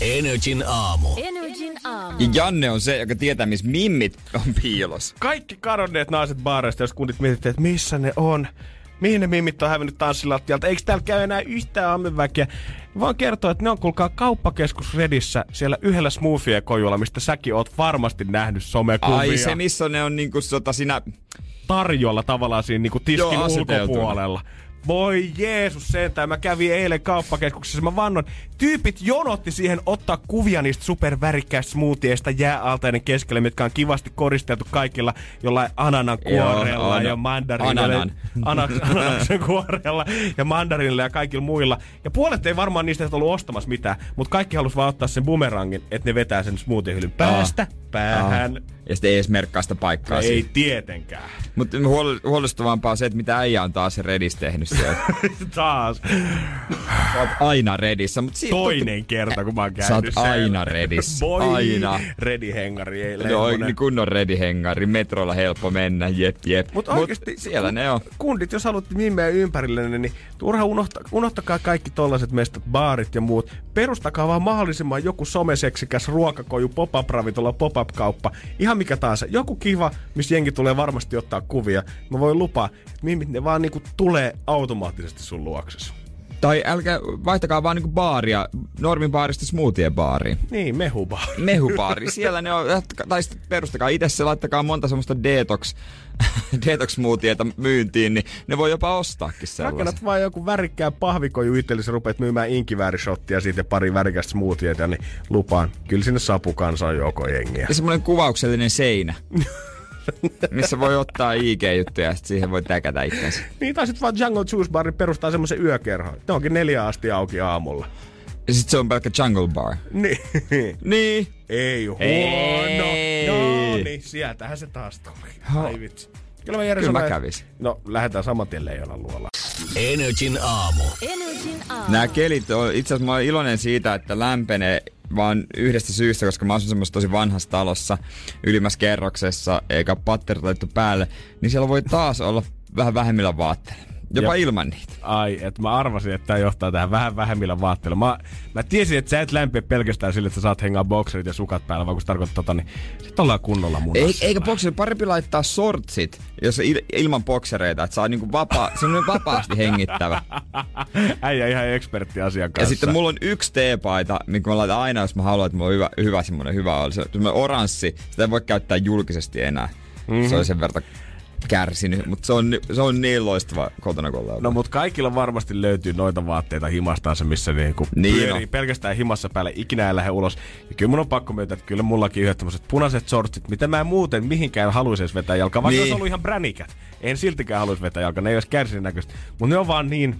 Energin aamu. Energin aamu. Ja Janne on se, joka tietää, missä mimmit on piilossa. Kaikki kadonneet naiset baareista, jos kundit mietitte, että missä ne on, mihin ne mimmit on hävinnyt tanssilattialta, eikö täällä käy enää yhtään ammenväkeä. Voin kertoa, että ne on kuulkaa kauppakeskus Redissä siellä yhdellä smoothie-kojulla, mistä säkin oot varmasti nähnyt somekuvia. Ai se, missä ne on niinku sota siinä... tarjolla tavallaan siinä niinku tiskin Joo, aseteltuna. Voi Jeesus sentään, mä kävin eilen kauppakeskuksessa, mä vannon, tyypit jonotti siihen ottaa kuvia niistä supervärikkäistä smoothieista jääaltainen keskelle, mitkä on kivasti koristeltu kaikilla jollain ananan kuorella ana- ja mandarinilla. ananan. Ananaksen kuorella ja mandarinilla ja kaikilla muilla. Ja puolet ei varmaan niistä ollut ostamassa mitään, mutta kaikki halus vaan ottaa sen bumerangin, että ne vetää sen smoothie-hylyn päästä päähän. Ja sitten ei edes merkkaa sitä paikkaa Ei siihen. tietenkään. Mutta huol- huolestuttavampaa on se, että mitä äijä on taas Redis tehnyt siellä. Taas. Sä oot aina Redissä. Mut siitä Toinen kerta, kun mä oon käynyt Sä oot aina Redis. Voi, Aina. Redi hengari, ei No, lemmonen. niin kunnon Redi-hengari. Metrolla helppo mennä, jep jep. Mutta oikeasti siellä ne on. Kundit, jos haluatte mimeä ympärille, niin turha unohta, unohtakaa kaikki tollaset mestat, baarit ja muut. Perustakaa vaan mahdollisimman joku someseksikäs ruokakoju, pop-up ravintola, pop-up-kauppa. Ihan mikä tahansa. Joku kiva, missä jengi tulee varmasti ottaa kuvia. Mä voin lupaa, että mimit ne vaan niinku tulee automaattisesti sun luoksesi. Tai älkää, vaihtakaa vaan niinku baaria, normin baarista smoothie baariin. Niin, mehubaari. Mehubaari, siellä ne on, tai sitten perustakaa itse se, laittakaa monta semmoista detox, detox smoothieta myyntiin, niin ne voi jopa ostaakin sellaisen. Rakennat vaan joku värikkää pahvikoju itsellesi, rupeat myymään inkiväärisottia siitä ja pari värikästä smoothieita, niin lupaan. Kyllä sinne sapukansa on joko jengiä. Ja semmoinen kuvauksellinen seinä, missä voi ottaa IG-juttuja ja sitten siihen voi täkätä itsensä. Niin, tai sitten vaan Jungle Juice Barin perustaa semmoisen yökerhon. Ne onkin neljä asti auki aamulla. Ja sitten se on pelkkä jungle bar. Niin. Niin. Ei huono. Ei. No niin, sieltähän se taas tuli. Ai vitsi. Kyllä mä, Kyllä mä kävisin. No, lähdetään saman tien leijonan luola. Energin aamu. Energin aamu. Nämä kelit on, itse asiassa mä olen iloinen siitä, että lämpenee vaan yhdestä syystä, koska mä asun semmoisessa tosi vanhassa talossa, ylimmässä kerroksessa, eikä patterit laitettu päälle, niin siellä voi taas olla vähän vähemmillä vaatteilla. Jopa Jep. ilman niitä. Ai, että mä arvasin, että tämä johtaa tähän vähän vähemmillä vaatteilla. Mä, mä tiesin, että sä et lämpeä pelkästään sille, että sä saat hengaa bokserit ja sukat päällä, vaan kun se tarkoittaa tota, niin sit ollaan kunnolla Ei, munassa. eikä bokseri, parempi laittaa sortsit, jos il, ilman boksereita, että saa niinku vapaa, semmoinen vapaasti hengittävä. Äijä ihan ekspertti asian Ja kanssa. sitten mulla on yksi teepaita, minkä mä laitan aina, jos mä haluan, että mulla on hyvä, hyvä semmoinen hyvä oli. Se on semmoinen oranssi, sitä ei voi käyttää julkisesti enää. Mm-hmm. Se on sen verran kärsinyt, mutta se on, se on niin loistava kotona ollaan. No mut kaikilla varmasti löytyy noita vaatteita himastaansa, missä niinku Niin pyörii on. pelkästään himassa päälle, ikinä ei lähde ulos. Ja kyllä mun on pakko myöntää, että kyllä mullakin yhdet tämmöiset punaiset sortsit, mitä mä en muuten mihinkään haluaisi edes vetää jalkaa. Vaikka Niin. niin. olisi ollut ihan bränikät. En siltikään haluaisi vetää jalkaa, ne ei olisi kärsin näköistä. Mutta ne on vaan niin,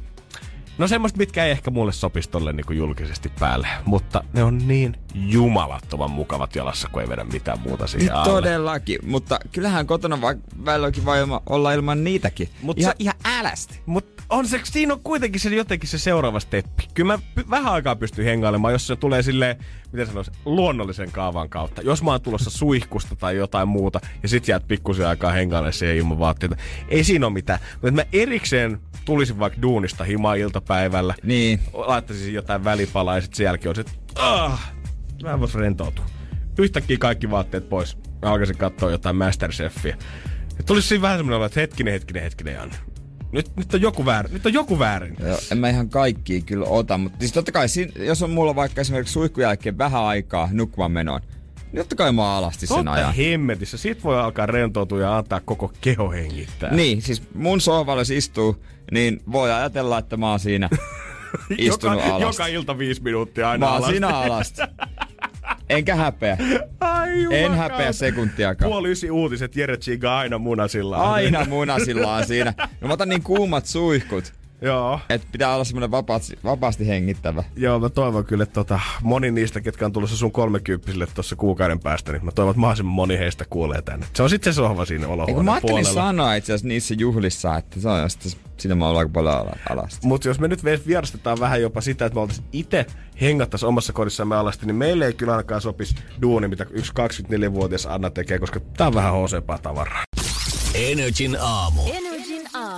No semmoista, mitkä ei ehkä mulle sopisi tolle niinku julkisesti päälle. Mutta ne on niin jumalattoman mukavat jalassa, kun ei vedä mitään muuta siihen alle. Todellakin, mutta kyllähän kotona va- välilläkin voi ilma, olla ilman niitäkin. Mut ihan, se- ihan älästi. Mutta on se, siinä on kuitenkin se jotenkin se seuraava steppi. Kyllä mä py- vähän aikaa pystyn hengailemaan, jos se tulee silleen, miten sanois, luonnollisen kaavan kautta. Jos mä oon tulossa suihkusta tai jotain muuta, ja sit jäät pikkusen aikaa hengailemaan siihen ilman vaatteita. Ei siinä ole mitään. Mutta mä erikseen tulisin vaikka duunista himaa iltapäivällä. Niin. Laittaisin jotain välipalaa ja sit sen jälkeen on se, että ah, mä vois rentoutua. Yhtäkkiä kaikki vaatteet pois. Mä alkaisin katsoa jotain Masterchefia. Tulisi siinä vähän semmoinen että hetkinen, hetkinen, hetkinen, Janne. Nyt, nyt on joku väärin. Nyt on joku väärin. Joo, en mä ihan kaikkia kyllä ota, mutta siis totta kai, jos on mulla vaikka esimerkiksi suihkun jälkeen vähän aikaa nukkumaan menoon, niin totta kai mä oon alasti sen Totta ajan. hemmetissä. Siitä voi alkaa rentoutua ja antaa koko keho hengittää. Niin, siis mun sohvalla jos istuu, niin voi ajatella, että mä oon siinä istunut joka, alasti. joka ilta viisi minuuttia aina Mä oon alasti. siinä alasti. Enkä häpeä. Ai En häpeä sekuntiakaan. Puoli ysi uutiset, Jere Chiga aina munasilla. Aina munasillaan siinä. No mä otan niin kuumat suihkut, Joo. että pitää olla semmonen vapaasti, vapaasti hengittävä. Joo, mä toivon kyllä, että tota, moni niistä, ketkä on tulossa sun kolmekymppisille tuossa kuukauden päästä, niin mä toivon, että mahdollisimman moni heistä kuulee tänne. Se on sitten se sohva siinä Eikö olohuoneen mä ajattelin puolella. sanoa itse asiassa niissä juhlissa, että se on sitten, siinä mä oon aika paljon ala- alasti. Mutta jos me nyt vierastetaan vähän jopa sitä, että me oltaisiin itse hengattais omassa kodissamme alasti, niin meille ei kyllä ainakaan sopisi duuni, mitä yksi 24-vuotias Anna tekee, koska tää on vähän hosepaa tavaraa. Energin aamu. Energin aamu.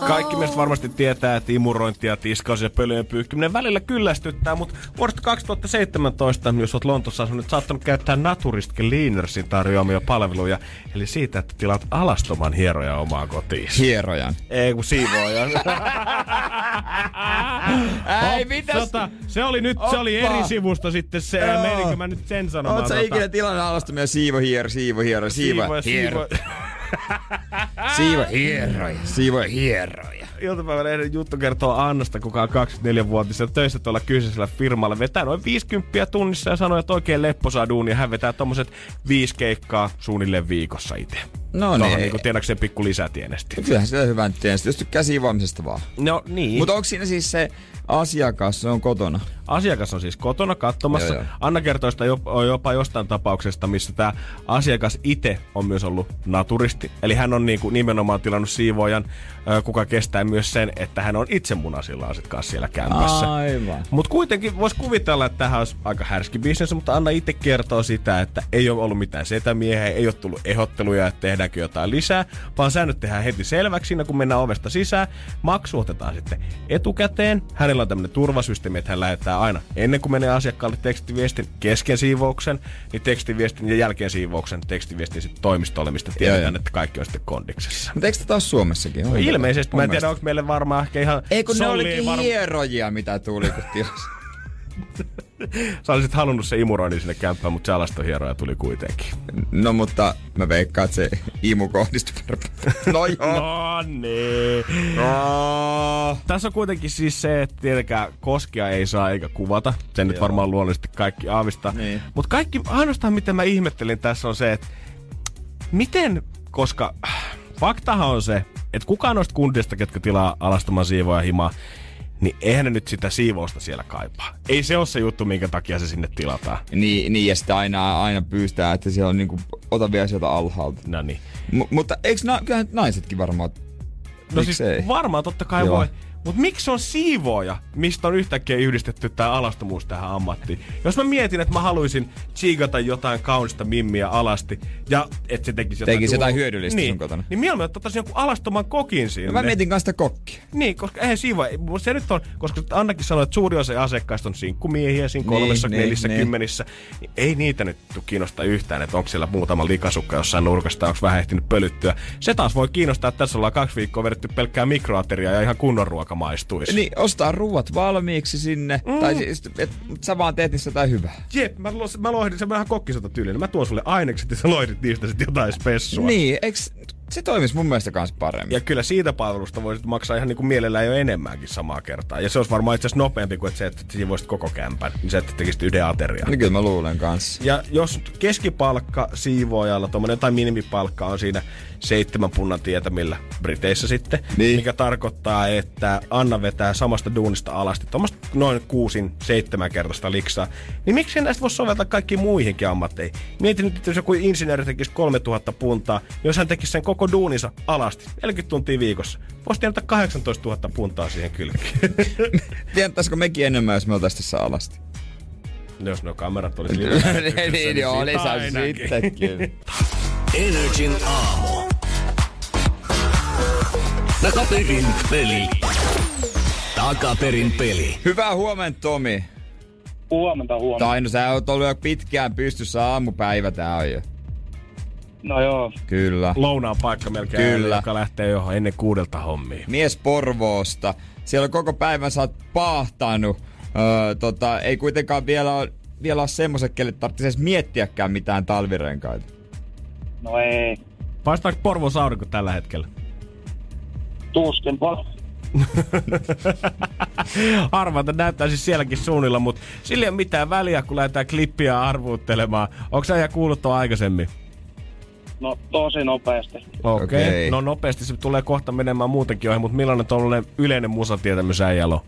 Kaikki meistä varmasti tietää, että imurointi ja tiskaus ja pölyjen pyyhkiminen välillä kyllästyttää, mutta vuodesta 2017, jos olet Lontossa asunut, saattanut käyttää Naturist Cleanersin tarjoamia palveluja, eli siitä, että tilaat alastoman hieroja omaa kotiin. Hierojan. Ei kun siivoojan. Ei, mitäs? Tota, se oli nyt, se oli Oppa. eri sivusta sitten se, Joo. menikö mä nyt sen sanomaan? Oot sä tota- ikinä tilannut alastomia siivo hiero, siivo hiero, siivo. Siivo hieroja. Siivo hieroja. iltapäivälehden juttu kertoo Annasta, kuka on 24-vuotisella töissä tuolla kyseisellä firmalla. Vetää noin 50 tunnissa ja sanoo, että oikein lepposaa duunia. Hän vetää tommoset viisi keikkaa suunnilleen viikossa itse. No niin. niinku tiedäkseen pikku lisätienesti. Kyllähän sitä hyvän tietysti, jos tykkää siivoamisesta vaan. No niin. Mutta onko siinä siis se asiakas, se on kotona? Asiakas on siis kotona katsomassa. Joo, joo. Anna kertoo sitä jopa, jopa jostain tapauksesta, missä tämä asiakas itse on myös ollut naturisti. Eli hän on niinku nimenomaan tilannut siivoojan, kuka kestää myös sen, että hän on itse munasillaan sit kanssa siellä kämpässä. Aivan. Mutta kuitenkin voisi kuvitella, että tähän olisi aika härski bisnes, mutta Anna itse kertoo sitä, että ei ole ollut mitään setämiehiä, ei ole tullut ehdotteluja, että tehdäänkö jotain lisää, vaan säännöt tehdään heti selväksi siinä, kun mennään ovesta sisään. Maksu otetaan sitten etukäteen. Hänellä on tämmöinen turvasysteemi, että hän lähettää aina ennen kuin menee asiakkaalle tekstiviestin kesken siivouksen, niin tekstiviestin ja jälkeen siivouksen tekstiviestin sitten toimistolle, mistä tiedetään, joo. että kaikki on sitten kondiksessa. Mutta eikö ole Suomessakin? No, ilmeisesti, mä en tiedä, onko meille varmaan ehkä ihan... Ei kun ne olikin var- hierojia, mitä tuli, kun tilas. Sä olisit halunnut se imuroinnin sinne kämppään, mutta se alastohieroja tuli kuitenkin. No mutta mä veikkaan, että se imu kohdistui. No joo. No niin. No. Tässä on kuitenkin siis se, että tietenkään koskia ei saa eikä kuvata. Sen nyt Joo. varmaan luonnollisesti kaikki aavistaa. Niin. Mutta kaikki, ainoastaan mitä mä ihmettelin tässä on se, että miten, koska faktahan on se, että kukaan noista kundista, ketkä tilaa alastoman siivoja himaa, niin eihän ne nyt sitä siivousta siellä kaipaa. Ei se ole se juttu, minkä takia se sinne tilataan. Niin, niin, ja sitten aina, aina pyystää, että siellä on niinku, ota vielä sieltä alhaalta. No niin. M- mutta eikö na- kyllähän naisetkin varmaan... No Miksei? siis varmaan totta kai Joo. voi. Mutta miksi on siivooja, mistä on yhtäkkiä yhdistetty tämä alastomuus tähän ammattiin? Jos mä mietin, että mä haluaisin tsiigata jotain kaunista mimmiä alasti ja että se tekisi jotain, Tekisi jotain hyödyllistä niin, sun kotona. Niin mieluummin ottaisin jonkun alastoman kokin sinne. No mä mietin kanssa sitä kokkia. Niin, koska eihän siivoja, se nyt on, koska Annakin sanoi, että suuri osa asiakkaista on sinkkumiehiä siinä Niin, kolmessa, niin, nelissä, niin. kymmenissä. Niin ei niitä nyt tuu kiinnostaa yhtään, että onko siellä muutama likasukka jossain nurkasta, onko vähän ehtinyt pölyttyä. Se taas voi kiinnostaa, että tässä ollaan kaksi viikkoa vedetty pelkkää mikroateriaa ja ihan kunnon ruoka maistuisi. Niin, ostaa ruuat valmiiksi sinne. Mm. Tai siis, et, sä vaan teet niistä jotain hyvää. Jep, mä, lo- mä loihdin, se on vähän kokkisota tyylinen. Mä tuon sulle ainekset ja sä loihdit niistä sitten jotain spessua. Niin, eiks, se toimisi mun mielestä kans paremmin. Ja kyllä siitä palvelusta voisit maksaa ihan niin kuin mielellään jo enemmänkin samaa kertaa. Ja se olisi varmaan itse asiassa nopeampi kuin että se, että siinä voisit koko kämpän. Niin se, että tekisit yhden aterian. Niin kyllä mä luulen kanssa. Ja jos keskipalkka siivoojalla, tuommoinen tai minimipalkka on siinä seitsemän punnan tietämillä Briteissä sitten, Niin. mikä tarkoittaa, että Anna vetää samasta duunista alasti tuommoista noin kuusin seitsemän kertaista liksaa, niin miksi näistä voisi soveltaa kaikkiin muihinkin ammatteihin? Mietin nyt, että jos joku insinööri tekisi 3000 puntaa, niin jos hän tekisi sen koko duuninsa alasti, 40 tuntia viikossa, voisi tienata 18 000 puntaa siihen kylkeen. Tiedättäisikö mekin enemmän, jos me oltaisiin tässä alasti? jos nuo kamerat olisi niin, niin joo, siitä lisää ainakin. sittenkin. Energin aamu. Takaperin peli. Takaperin peli. Hyvää huomenta, Tomi. Huomenta, huomenta. Tai no sä oot ollut jo pitkään pystyssä aamupäivä tää on jo. No joo, Kyllä. lounaan paikka melkein, Kyllä. joka lähtee johon ennen kuudelta hommiin. Mies Porvoosta. Siellä on koko päivän sä oot paahtanut. Öö, tota, ei kuitenkaan vielä ole, vielä ole semmoset, kelle tarvitsisi edes miettiäkään mitään talvirenkaita. no ei. Paistaako Porvon aurinko tällä hetkellä? Tuskinpa. Arvata näyttää siis sielläkin suunnilla, mutta sillä ei ole mitään väliä, kun lähdetään klippiä arvuuttelemaan. Onko sä ihan kuullut aikaisemmin? No tosi nopeasti. Okei. Okay. Okei. No nopeasti se tulee kohta menemään muutenkin ohi, mutta millainen tuollainen yleinen musatietämys äijällä on?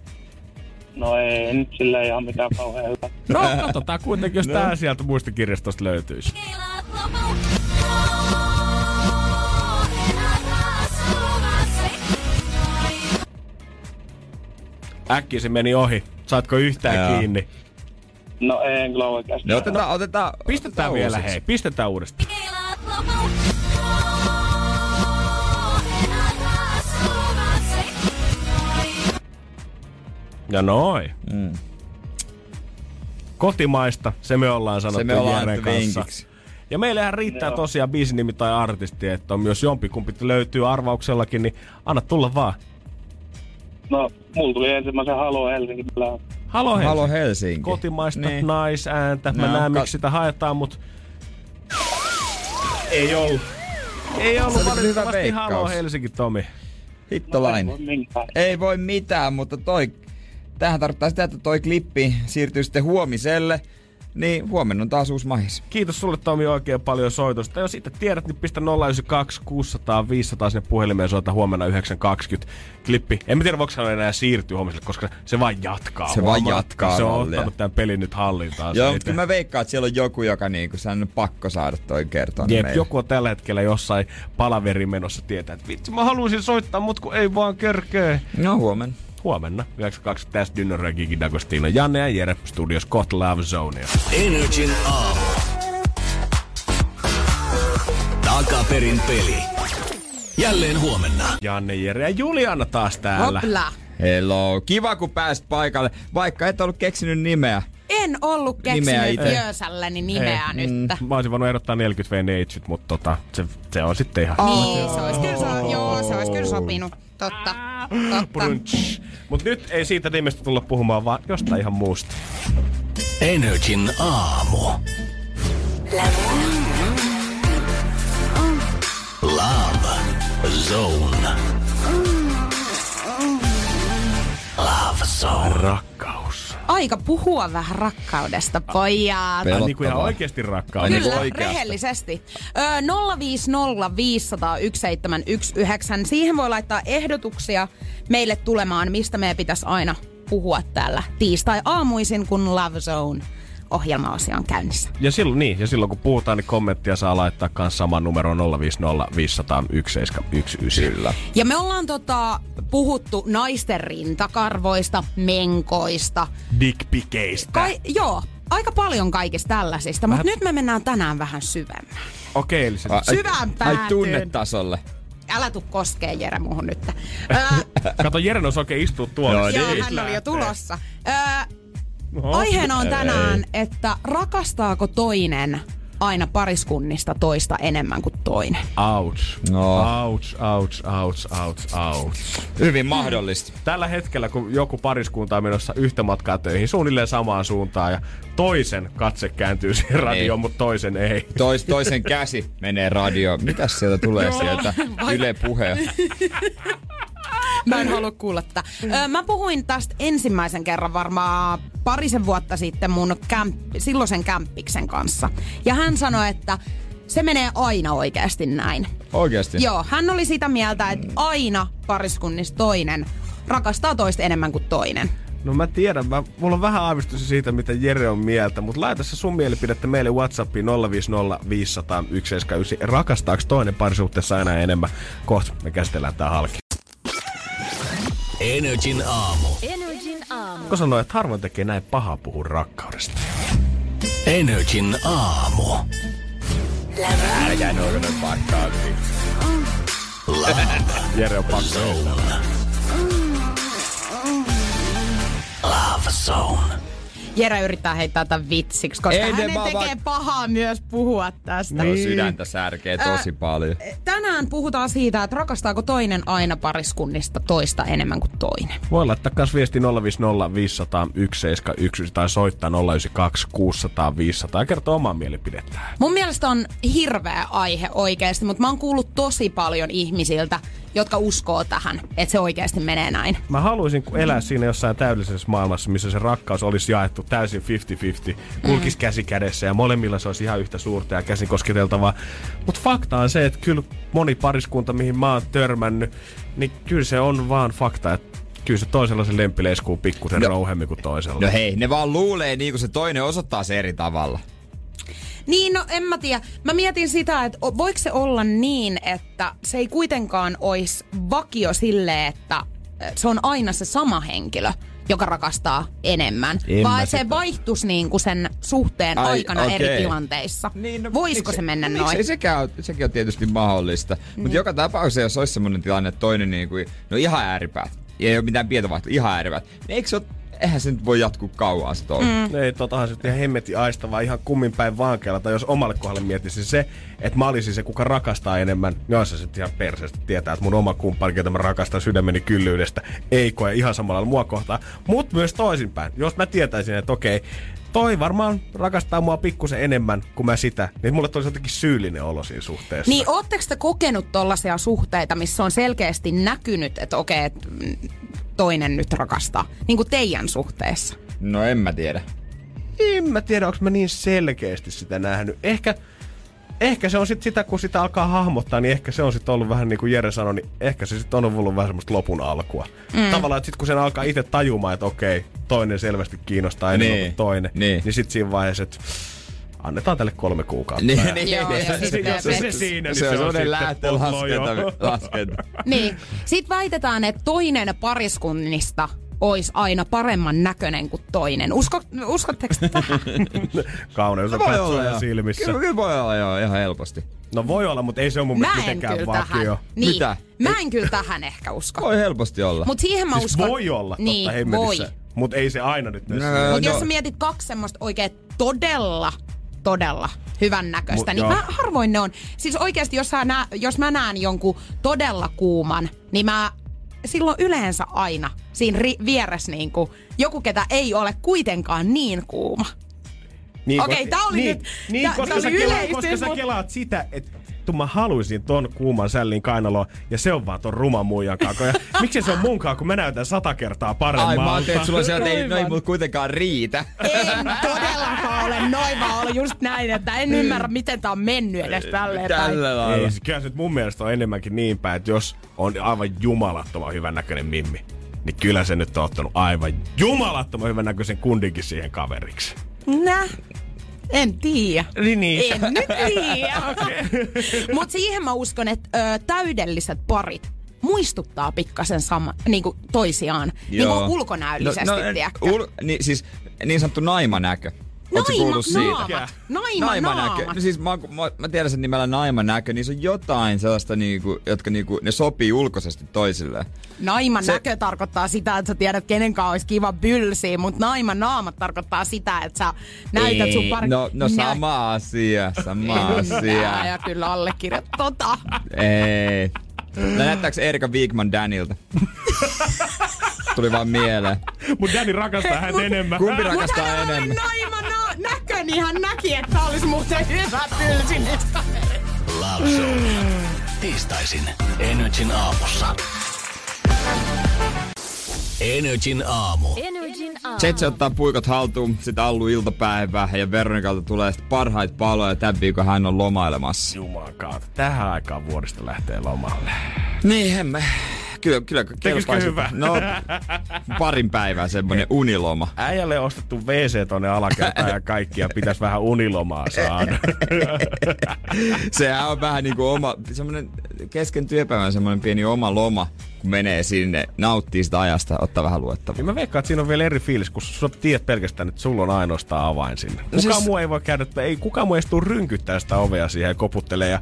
No ei nyt sillä ihan mitään kauhean hyvää. No, katsotaan kuitenkin, jos tää sieltä muistikirjastosta löytyisi. Äkkiä se meni ohi. Saatko yhtään Joo. kiinni? No en kyllä oikeasti. Ne otetaan, otetaan, Pistetään otetaan vielä, uusiksi. hei. Pistetään uudestaan. Ja noin. Mm. Kotimaista, se me ollaan sanottu Se me ollaan Jeren kanssa. vinkiksi. Ja meillähän riittää Joo. tosiaan biisinimi tai artisti, että on myös jompikumpi löytyy arvauksellakin, niin anna tulla vaan. No, mulla tuli ensimmäisen Halo Helsinki. Halo Helsinki. Halo Helsinki. Kotimaista Niin. naisääntä. Mä No, näen, kat- miksi sitä haetaan, mutta ei ollut. Ei ollut valitettavasti Halo. Helsinki, Tomi. Hittolainen. Ei voi mitään, mutta toi... Tähän tarkoittaa sitä, että toi klippi siirtyy sitten huomiselle. Niin huomenna on taas uusi mahis. Kiitos sulle Tomi oikein paljon soitosta. Jos itse tiedät, niin pistä 092 600 500 sinne puhelimeen soita huomenna 920 klippi. En mä tiedä, voiko se enää siirtyä huomiselle, koska se vaan jatkaa. Se Huomaa, jatkaa Se on mallia. ottanut tämän pelin nyt hallintaan. Joo, mutta kyllä mä veikkaan, että siellä on joku, joka niinku, sen on pakko saada toi kertoa Jep, meille. joku on tällä hetkellä jossain palaverin menossa tietää, että vitsi mä haluaisin soittaa, mut kun ei vaan körkee. No huomenna. Huomenna 9.2 tässä Dynner ja Gigi D'Agostino. Janne ja Jere studios kohta Love Zonea. Energin aamu. Takaperin peli. Jälleen huomenna. Janne, Jere ja Juliana taas täällä. Hopla. Hello. Kiva, kun pääsit paikalle, vaikka et ollut keksinyt nimeä. En ollut keksinyt. Jöösälläni nimeä Ei. nyt. Mä olisin voinut ehdottaa 40 v neitsyt, mutta tota, se, se on sitten ihan... Niin, se olisi kyllä, so, joo, se olisi kyllä sopinut. Totta. Totta. Brunch. Mut nyt ei siitä nimestä tulla puhumaan, vaan jostain ihan muusta. Energin aamu. Love Zone. Love Zone. Rakkaus. Aika puhua vähän rakkaudesta, pojat. Ai niin kuin ihan Pelottavaa. oikeesti rakkaus. Ai niin Kyllä, oikeasti. rehellisesti. Ö, 050 500 1719. Siihen voi laittaa ehdotuksia meille tulemaan, mistä meidän pitäisi aina puhua täällä tiistai-aamuisin, kun Love Zone ohjelma-asia on käynnissä. Ja silloin, niin, ja silloin kun puhutaan, niin kommenttia saa laittaa myös saman numero 050 500 1719. Kyllä. Ja me ollaan tota, puhuttu naisten rintakarvoista, menkoista. Dickpikeistä. Kai, joo, aika paljon kaikista tällaisista, mutta nyt me mennään tänään vähän syvemmän. Okei, eli se, Ai- Syvään Ai päätyyn. tunnetasolle. Älä tuu koskee Jere muuhun nyt. Öö, kato Jeren olisi oikein istua tuolla. Joo, joo, niin. hän oli jo tulossa. Öö, Oho. aiheena on tänään, että rakastaako toinen aina pariskunnista toista enemmän kuin toinen. Ouch. No. Ouch, ouch, ouch, ouch, ouch. Hyvin mahdollista. Tällä hetkellä, kun joku pariskunta on menossa yhtä matkaa töihin, suunnilleen samaan suuntaan, ja toisen katse kääntyy siihen radioon, mutta toisen ei. Tois, toisen käsi menee radioon. Mitäs sieltä tulee sieltä? Yle puhe. Mä en halua kuulla tätä. Mä puhuin tästä ensimmäisen kerran varmaan parisen vuotta sitten mun kämp, silloisen kämppiksen kanssa. Ja hän sanoi, että se menee aina oikeasti näin. Oikeasti? Joo, hän oli sitä mieltä, että aina pariskunnissa toinen rakastaa toista enemmän kuin toinen. No mä tiedän, mä, mulla on vähän aavistus siitä, mitä Jere on mieltä, mutta laita se sun mielipidettä meille Whatsappiin 050 500 179. Rakastaako toinen parisuhteessa aina enemmän? Kohta me käsitellään tää halki. Energin aamu. Energin aamu. Kun sanoi, että harvoin tekee näin pahaa puhua rakkaudesta. Energin aamu. Älkää noin pakkaa. Love Jere on pakko. Love Zone. Jere yrittää heittää tämän vitsiksi, koska Ei ne hänen tekee vaan- pahaa myös puhua tästä. Niin. Sydäntä särkee tosi paljon. Tänään puhutaan siitä, että rakastaako toinen aina pariskunnista toista enemmän kuin toinen. Voi laittaa kans viesti 050 500 179 tai soittaa 092 600 500 ja kertoa omaa mielipidettään. Mun mielestä on hirveä aihe oikeasti, mutta mä oon kuullut tosi paljon ihmisiltä, jotka uskoo tähän, että se oikeasti menee näin. Mä haluaisin elää siinä jossain täydellisessä maailmassa, missä se rakkaus olisi jaettu täysin 50-50, kulkisi Mm. käsi kädessä ja molemmilla se olisi ihan yhtä suurta ja käsin kosketeltavaa. Mutta fakta on se, että kyllä moni pariskunta, mihin mä oon törmännyt, niin kyllä se on vaan fakta, että kyllä se toisella se lempi leiskuu pikkusen No. rouhemmin kuin toisella. No hei, ne vaan luulee niin kuin se toinen osoittaa se eri tavalla. Niin, no en mä tiedä. Mä mietin sitä, että voiko se olla niin, että se ei kuitenkaan olisi vakio sille, että se on aina se sama henkilö, joka rakastaa enemmän. En että se sitä- vaihtuisi niin kuin sen suhteen Ai, aikana okei. eri tilanteissa. Niin, no, Voisiko miksi- se mennä no, noin? Miksei sekään, ole- sekin on tietysti mahdollista. Niin. Mutta joka tapauksessa, jos olisi semmoinen tilanne, että toinen niin kuin, no ihan ääripäät, ei ole mitään pietovaihtoa, ihan ääripäät, niin eikö se ole eihän se nyt voi jatkuu kauan se. Mm. Ei, totahan se nyt ihan hemmetin aistavaa ihan kummin päin vaankeella. Tai jos omalle kohdalle miettisin se, että mä olisin se, kuka rakastaa enemmän, niin se sitten ihan perseestä tietää, että mun oma kumppani, ketä mä rakastan sydämeni kyllyydestä, ei koe ihan samalla lailla mua kohtaa. Mutta myös toisinpäin. Jos mä tietäisin, että okei, toi varmaan rakastaa mua pikkusen enemmän kuin mä sitä, niin mulle tulisi jotenkin syyllinen olo siinä suhteessa. Niin ootteko te kokenut tollaisia suhteita, missä on selkeästi näkynyt, että okei, että toinen nyt rakastaa? Niin kuin teidän suhteessa. No en mä tiedä. En mä tiedä, onko mä niin selkeästi sitä nähnyt. Ehkä, ehkä se on sit sitä, kun sitä alkaa hahmottaa, niin ehkä se on sitten ollut vähän niin kuin Jere sanoi, niin ehkä se sitten on ollut vähän semmoista lopun alkua. Mm. Tavallaan, että sitten kun sen alkaa itse tajumaan, että okei, toinen selvästi kiinnostaa enemmän Niin, kuin toinen, niin. niin sitten siinä vaiheessa, että annetaan tälle kolme kuukautta. Niin, Ja- niin, Joo, niin, ja se- sitten se- se- se siinä, niin se se on pollo, joo. laskenta. Niin. Sitten väitetään, että toinen pariskunnista olisi aina paremman näköinen kuin toinen. Usko, uskotteko te tähän? Kauneus on Voi olla, katsojan silmissä. Kyllä, kyllä voi olla, joo, ihan helposti. No voi olla, mutta ei se ole mun mielestä en mitenkään vakio. Niin. Mitä? Mä en kyllä tähän ehkä usko. Voi helposti olla. Mutta siihen mä Siis uskon... voi olla, niin, totta hemmetissä. voi. Mutta ei se aina nyt. No, No, Mutta no. jos sä mietit kaksi semmoista oikein todella, todella hyvän näköistä, Mut niin joo. mä harvoin ne on. Siis oikeasti, jos, sä nä, jos mä näen jonkun todella kuuman, niin mä silloin yleensä aina siinä ri, vieressä niin kuin, joku, ketä ei ole kuitenkaan niin kuuma. niin, Okei, ko- tää oli niin, nyt- Niin, tää- koska, tää sä oli kelaat, yleistys, koska sä kelaat sitä, että tu mä haluaisin ton kuuman sällin kainaloa, ja se on vaan ton ruman muijan kako. Ja miksi se on munkaan, kun mä näytän sata kertaa Ai paremmalta? mä ajattelin, että sulla sieltä ei, no ei Aivan. mut kuitenkaan riitä. En todellakaan ole noin, vaan ollut just näin, että en ymmärrä, miten tää on mennyt edes tälleen. Tällä lailla. Ei, se kyllä se nyt mun mielestä on enemmänkin niin päin, että jos on aivan jumalattoman hyvän näköinen mimmi, niin kyllä se nyt on ottanut aivan jumalattoman hyvän näköisen kundinkin siihen kaveriksi. Nä. En tiedä. Niin, niin. En nyt tiedä. Mutta siihen mä uskon, että ö, täydelliset parit muistuttaa pikkasen sama, niinku toisiaan. Niin kuin ulkonäöllisesti, no, no, ul, niin, siis niin sanottu naimanäkö. Ootko Naima, kuullut siitä? naamat. Naima, Naimanäkö. naamat. No siis mä, mä, mä tiedän sen nimellä naimanäkö, niin se on jotain sellaista, niinku, jotka niinku, ne sopii ulkoisesti toisilleen. Naiman Se- näkö tarkoittaa sitä, että sä tiedät, kenen kanssa olisi kiva bylsiä, mutta naiman naamat tarkoittaa sitä, että sä näytät sun pari... No, no sama asia, sama asia. Ja kyllä allekirjoit tota. Ei. No näyttääkö Erika Wigman Danilta? Tuli vaan mieleen. Mut Danny rakastaa häntä enemmän. Kumpi rakastaa hän enemmän? naima na- näkö, niin hän näki, että olisi muuten hyvä pylsi nyt. Love Show. Tiistaisin Energin aamussa. Energin aamu. Energin Jetse ottaa puikot haltuun, sitten Allu iltapäivää ja Veronikalta tulee sitten parhaita paloja tämän viikon hän on lomailemassa. Jumalan kautta. Tähän aikaan vuodesta lähtee lomalle. Niin, emme. Kyllä, kyllä kelpaisi. hyvä? No, parin päivää semmonen uniloma. Äijälle on ostettu WC tonne alakertaan ja kaikkia pitäisi vähän unilomaa saada. Sehän on vähän niinku oma, semmonen kesken työpäivän semmonen pieni oma loma, kun menee sinne, nauttii sitä ajasta, ottaa vähän luettavaa. Niin mä veikkaan, että siinä on vielä eri fiilis, kun sä tiedät pelkästään, että sulla on ainoastaan avain sinne. Kukaan siis- siis... muu ei voi käydä, että ei kukaan muu edes tuu rynkyttää sitä ovea siihen ja koputtelee ja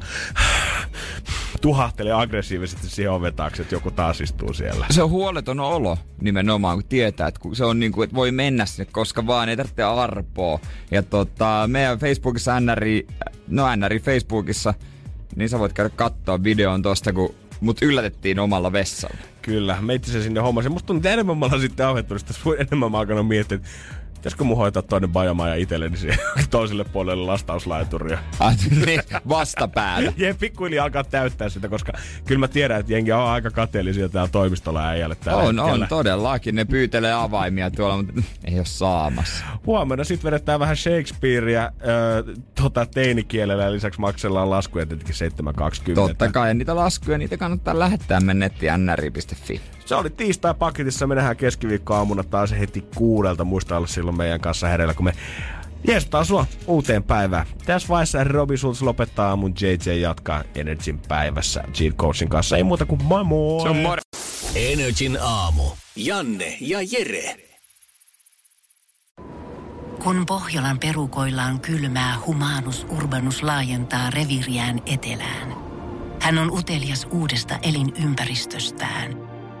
tuhahtelee aggressiivisesti siihen oven taakse, että joku taas istuu siellä. Se on huoleton olo nimenomaan, kun tietää, että kun se on niin kuin, että voi mennä sinne koska vaan, ei tarvitse arpoa. Ja tota, meidän Facebookissa NRI, no NRI Facebookissa, niin sä voit käydä katsoa videon tosta, kun mut yllätettiin omalla vessalla. Kyllä, me itse sinne hommasin. Musta että enemmän mä sitten ahdettunut, sitä, enemmän mä alkanut miettiä, että pitäisikö mun hoitaa toinen bajamaja itselleni siihen toiselle puolelle lastauslaituria. Ah, niin, vastapäätä. Ja pikkuhiljaa alkaa täyttää sitä, koska kyllä mä tiedän, että jengi on aika kateellisia täällä toimistolla äijälle tällä On, hetkellä. on, todellakin. Ne pyytelee avaimia tuolla, mutta ei ole saamassa. Huomenna sitten vedetään vähän Shakespearea äh, tota, teinikielellä ja lisäksi maksellaan laskuja tietenkin 7.20. Totta kai, ja niitä laskuja, niitä kannattaa lähettää mennä nettiin nri.fi. Se oli tiistai paketissa. Me nähdään keskiviikkoaamuna taas heti kuudelta. Muista olla silloin meidän kanssa hereillä, kun me jeestaa sua uuteen päivään. Tässä vaiheessa Robi Schulz lopettaa aamun JJ jatkaa Energyn päivässä Gene Coachin kanssa. Ei muuta kuin moi moi! Se on mor- Energin aamu. Janne ja Jere. Kun Pohjolan perukoillaan kylmää, humanus urbanus laajentaa reviiriään etelään. Hän on utelias uudesta elinympäristöstään.